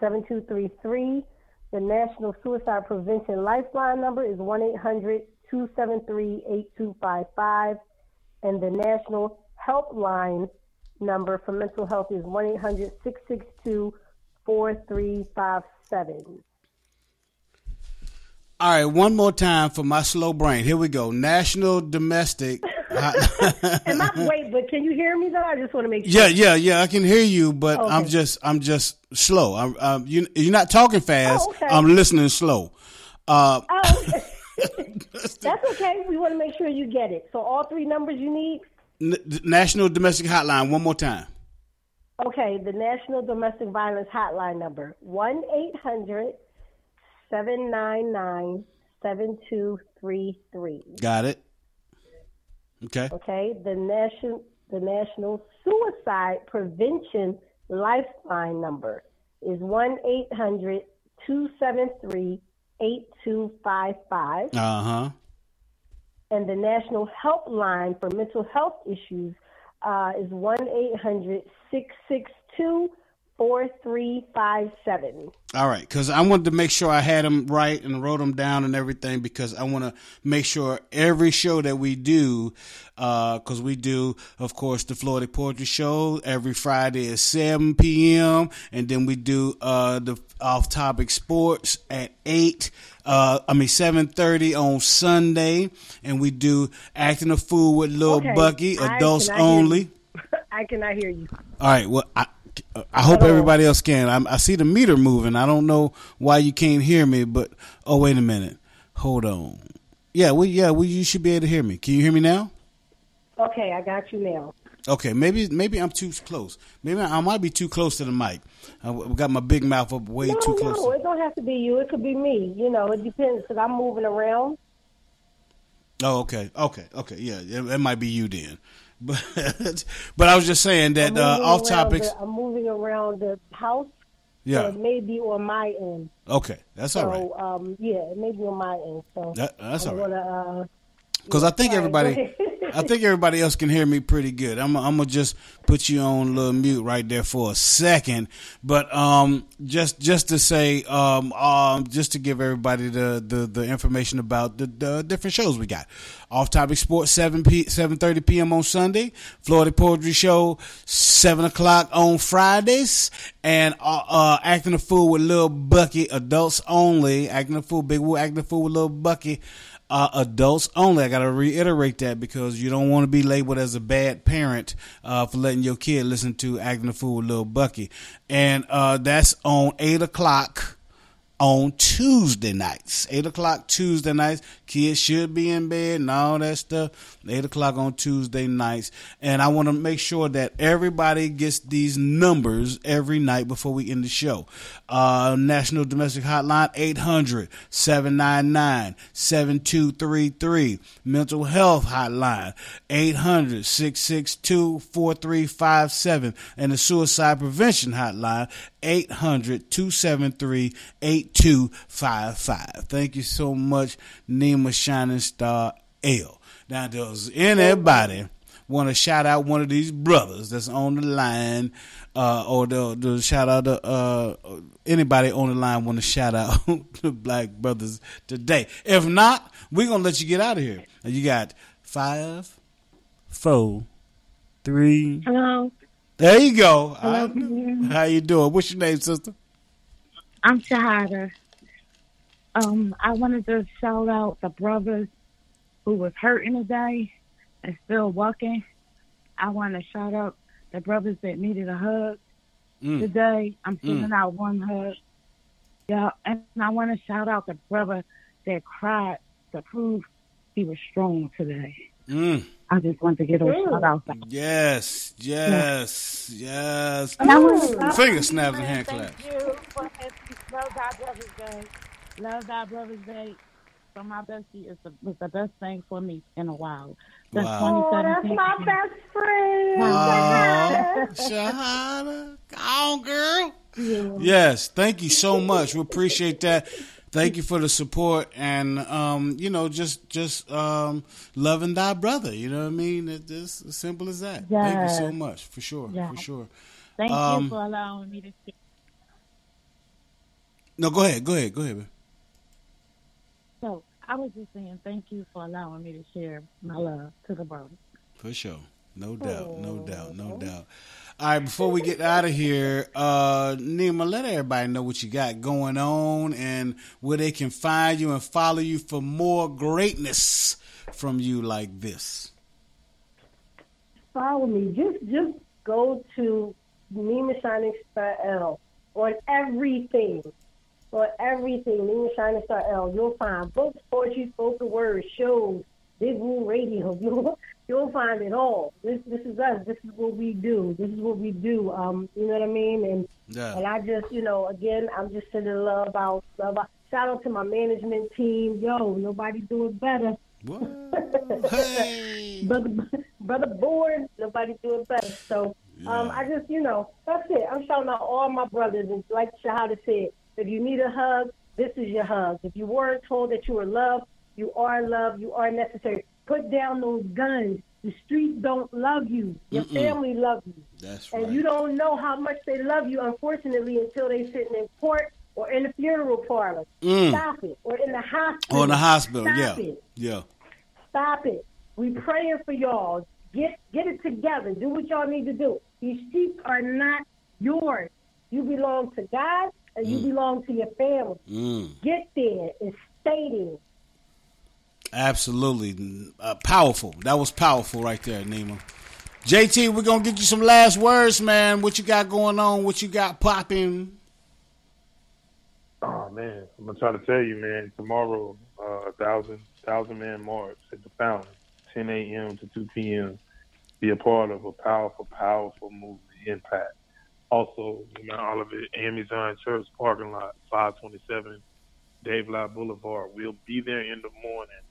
A: 7233. The National Suicide Prevention Lifeline number is 1 800 273 8255. And the National Helpline number for mental health is 1 800 662 4357.
D: All right, one more time for my slow brain. Here we go. National Domestic <laughs>
A: Am I, wait, but can you hear me though? I just want to make sure.
D: Yeah, yeah, yeah. I can hear you, but
A: Okay.
D: I'm just, I'm just slow. I'm, um, you, you're not talking fast.
A: Oh, okay.
D: I'm listening slow. Uh,
A: Oh, <laughs> okay. That's okay. We want to make sure you get it. So all three numbers you need.
D: N- National Domestic Hotline. One more time.
A: Okay, the National Domestic Violence Hotline number one 799 7233
D: Got it. Okay.
A: Okay, the national the National Suicide Prevention Lifeline number is one 273 8255
D: Uh huh.
A: and the National Helpline for Mental Health Issues uh, is 1 800 662 4357.
D: All right, because I wanted to make sure I had them right and wrote them down and everything because I want to make sure every show that we do, because we do, of course, the Floetic Poetry Show every Friday at 7 p.m. and then we do uh, the Off Topic Sports at 8. Uh, I mean, 7:30 on Sunday, and we do acting a fool with Lil
A: Okay,
D: Bucky, adults
A: hear
D: only. <laughs>
A: I cannot hear you.
D: All right. Well, I, I hope everybody else can. I, I see the meter moving. I don't know why you can't hear me, but oh, wait a minute. Hold on. Yeah, well, yeah, well, you should be able to hear me. Can you hear me now?
A: Okay, I got you now.
D: Okay, maybe maybe I'm too close. Maybe I might be too close to the mic. I got my big mouth up way
A: no,
D: too close.
A: no, it don't have to be you. It could be me. You know, it depends because I'm moving around.
D: Oh, okay, okay, okay. Yeah, it, it might be you then. But <laughs> but I was just saying that uh, off topics.
A: The, I'm moving around the house.
D: Yeah.
A: So it may be on my end.
D: Okay, that's
A: so,
D: all right.
A: um, yeah, it may be on my end. So
D: That- that's
A: I'm
D: all right.
A: Gonna, uh,
D: Because I think everybody. I think everybody else can hear me pretty good. I'm, I'm gonna just put you on a little mute right there for a second. But um, just just to say, um, um, just to give everybody the the, the information about the, the different shows we got. Off Topic Sports seven p seven thirty p.m. on Sunday. Floetic Poetry Show seven o'clock on Fridays, and uh, uh, acting a fool with Lil Bucky, adults only. Acting a fool, Big Woo, acting a fool with Lil Bucky uh, adults only. I got to reiterate that because you don't want to be labeled as a bad parent uh, for letting your kid listen to Acting a Fool with Lil Bucky. And uh, that's on 8 o'clock on Tuesday nights. 8 o'clock Tuesday nights. Kids should be in bed and all that stuff. 8 o'clock on Tuesday nights. And I want to make sure that everybody gets these numbers every night before we end the show. Uh, National Domestic Hotline 800 799 7233. Mental Health Hotline 800 662 4357. And the Suicide Prevention Hotline 800 273 8255. Thank you so much, Nima Shining Star El. Now, does anybody want to shout out one of these brothers that's on the line, uh, or the, the shout out to uh, anybody on the line want to shout out <laughs> the black brothers today? If not, we're gonna let you get out of here. And you got five, four, three.
J: Hello.
D: There you go.
J: Hello,
D: I-
J: can you hear me?
D: how you doing? What's your name, sister?
J: I'm Shahada. Um, I wanted to shout out the brothers who was hurting today and still walking. I want to shout out the brothers that needed a hug
D: Mm.
J: today. I'm
D: Mm.
J: sending out one hug. Yeah, and I want to shout out the brother that cried to prove he was strong today.
D: Mm.
J: I just want to get a shout out.
D: Yes, yes, yes.
J: And
D: Finger snaps and hand claps.
J: Thank you for Happy Love Thy Brother's Day. Love Thy Brother's Day. For my bestie, is the, was the best thing for me in a while. Since
D: Wow.
A: Oh, that's my best friend.
D: Oh, <laughs> Shahada. Come on, girl. Yes, thank you so much. We appreciate that. Thank you for the support and um, you know, just just um, loving thy brother. You know what I mean? It's just as simple as that. Thank you so much for sure,
J: Yeah.
D: for sure.
J: Thank
D: Um,
J: you for allowing me to speak.
D: No, go ahead, go ahead, go ahead. man.
J: So I was just saying thank you for allowing me to share my love to the brothers.
D: For sure. No doubt, no doubt, no doubt. All right, before we get out of here, uh, Nima, let everybody know what you got going on and where they can find you and follow you for more greatness from you like this.
A: follow me. Just just go to Nima Shining Star El on everything. On everything, Nima Shining Star El. You'll find books, poetry, spoken words, shows, Big Woo Radio. <laughs> You'll you'll find it all. This this is us. This is what we do. This is what we do. Um, you know what I mean? And
D: Yeah.
A: and I just, you know, again, I'm just sending love out. Love out. Shout out to my management team. Yo, nobody do it better. <laughs> brother, brother Board, nobody do it better. So um, I just, you know, that's it. I'm shouting out all my brothers. And like Shahada said, if you need a hug, this is your hug. If you weren't told that you were loved, you are loved. You are necessary. Put down those guns. The streets don't love you. Your
D: Mm-mm.
A: family loves you.
D: That's
A: And you don't know how much they love you, unfortunately, until they're sitting in court or in the funeral parlor.
D: Mm.
A: Stop it. Or in the hospital.
D: Or in the hospital,
A: Stop
D: yeah.
A: it.
D: Yeah.
A: Stop it. We praying for y'all. Get get it together. Do what y'all need to do. These sheep are not yours. You belong to God and you belong to your family.
D: Mm.
A: Get there and stay there.
D: Absolutely. Uh, powerful. That was powerful right there, Nima. JT, we're going to get you some last words, man. What you got going on? What you got popping?
E: Oh man, I'm gonna try to tell you, man. Tomorrow, uh, a thousand thousand man march at the fountain, 10 a.m. to 2 p.m. Be a part of a powerful, powerful movement impact. Also, Mount Olivet AME Zion Church parking lot, 527 Dave Lott Boulevard. We'll be there in the morning,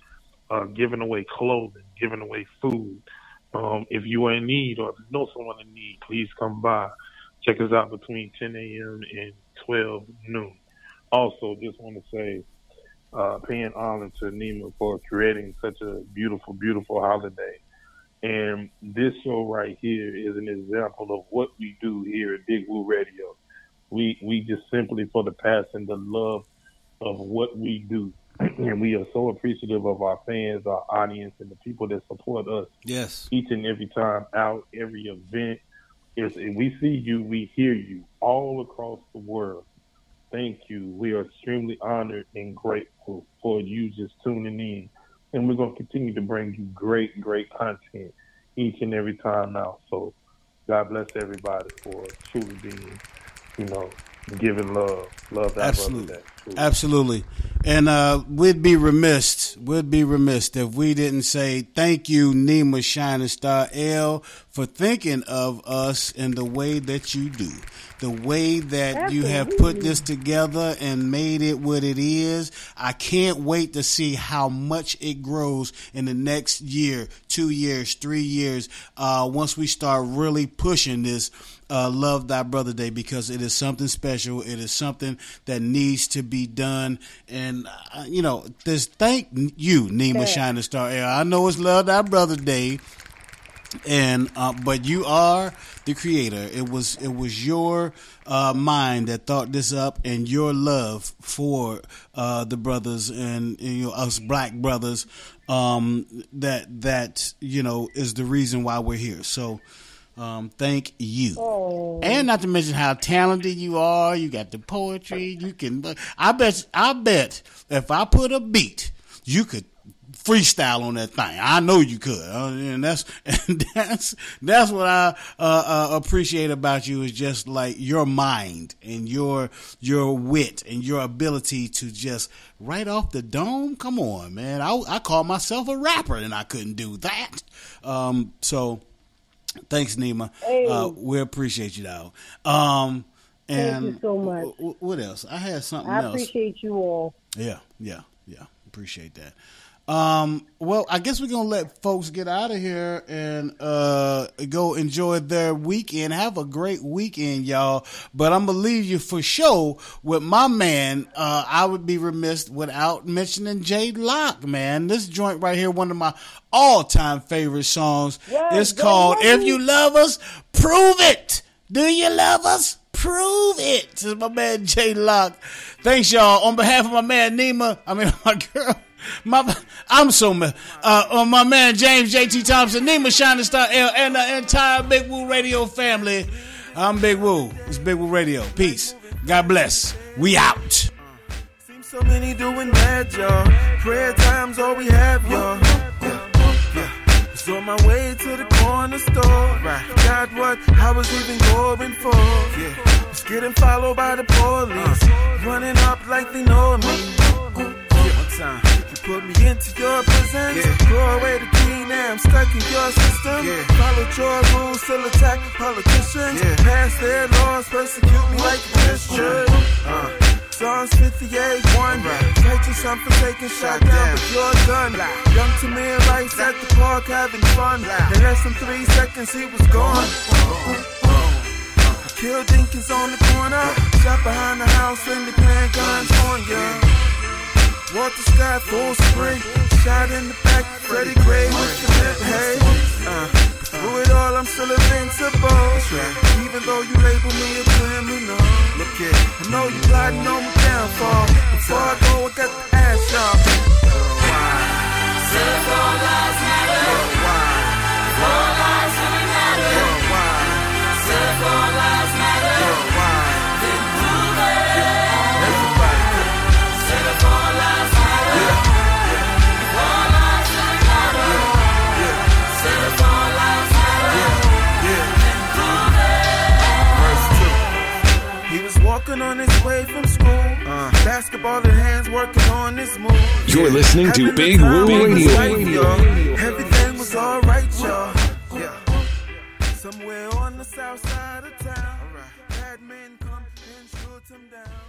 E: uh, giving away clothing, giving away food. Um, if you are in need or if you know someone in need, please come by. Check us out between 10 a.m. and 12 noon. Also, just want to say, uh, paying honor to Nima for creating such a beautiful, beautiful holiday. And this show right here is an example of what we do here at Big Woo Radio. We we just simply for the passion, the love of what we do, <clears throat> and we are so appreciative of our fans, our audience, and the people that support us
D: Yes.
E: each and every time out, every event. Is we see you, we hear you all across the world. Thank you. We are extremely honored and grateful for you just tuning in. And we're going to continue to bring you great, great content each and every time now. So God bless everybody for truly being, you know, giving love. Love that
D: Absolutely.
E: brother.
D: Absolutely. And uh, we'd be remiss, we'd be remiss if we didn't say thank you, Nima Shining Star El, for thinking of us in the way that you do. The way that you have put this together and made it what it is. I can't wait to see how much it grows in the next year, two years, three years, uh, once we start really pushing this uh, Love Thy Brother Day because it is something special. It is something that needs to be done. And, uh, you know, this thank you, Nima. Shining Star Air. I know it's Love Thy Brother Day. And uh, but you are the creator. It was it was your uh, mind that thought this up, and your love for uh, the brothers and, and, you know us black brothers um, that that you know is the reason why we're here. So um, thank you.
A: Oh.
D: And not to mention how talented you are. You got the poetry. You can. I bet. I bet if I put a beat, you could freestyle on that thing. I know you could, uh, and that's <laughs> and that's that's what I uh, uh, appreciate about you is just like your mind and your your wit and your ability to just right off the dome. Come on, man! I I call myself a rapper and I couldn't do that. Um, so thanks, Nima.
A: Hey.
D: Uh, we appreciate you, though. Um, and Thank
A: you so much.
D: w- w- what else? I had something
A: I
D: else.
A: appreciate you all.
D: Yeah, yeah, yeah. Appreciate that. Um, well, I guess we're gonna let folks get out of here and uh, go enjoy their weekend. Have a great weekend, y'all. But I'm gonna leave you for show with my man. Uh, I would be remiss without mentioning Jay Locke, man. This joint right here, one of my all-time favorite songs.
N: Yes,
D: it's called. "If You Love Us, Prove It." Do you love us? Prove it. This is my man Jay Locke. Thanks, y'all. On behalf of my man Nima, I mean <laughs> my girl, my I'm so ma- uh, on my man James JT Thompson, Nima Shining Star El, and the entire Big Woo Radio family. I'm Big Woo. It's Big Woo Radio. Peace. God bless. We out.
O: So many doing bad, y'all. Prayer time's all we have, y'all. Yeah, yeah. So on my way to the corner.
K: store. Right. Forgot what I was even going for. Yeah. Was getting followed by the police. Uh. Running up like they know me. Yeah, one time. Put me into your prison. Yeah. Throw away the key, now I'm stuck in your system. Yeah. Followed your rules, still attack politicians. Yeah. Pass their laws, persecute me like a Christian. Uh. Psalms 58, 1. Righteous, I'm forsaken, shot down, but you're done. Young to me and rights at the park having fun. In less than three seconds, he was gone. Killed Dinkins on the corner. Shot behind the house and they playing guns on ya. Walter Scott, full sprint. Shot in the back, Freddie Gray with the lip. Hey, uh, through it all, I'm still invincible. Even though you label me a criminal. Look here, I know you plotting on my downfall. Before I go, I got the ass off.
P: If all lives matter. If all lives matter. If all lives matter.
K: Walking on his way from school. Uh. Basketball in hands, working on his move.
G: You're listening to
K: Having
G: Big
K: time
G: Woo
K: of his
G: Radio.
K: life, y'all. Everything was alright, y'all. Yeah. Somewhere on the south side of town. Bad men come and shoot him down. So they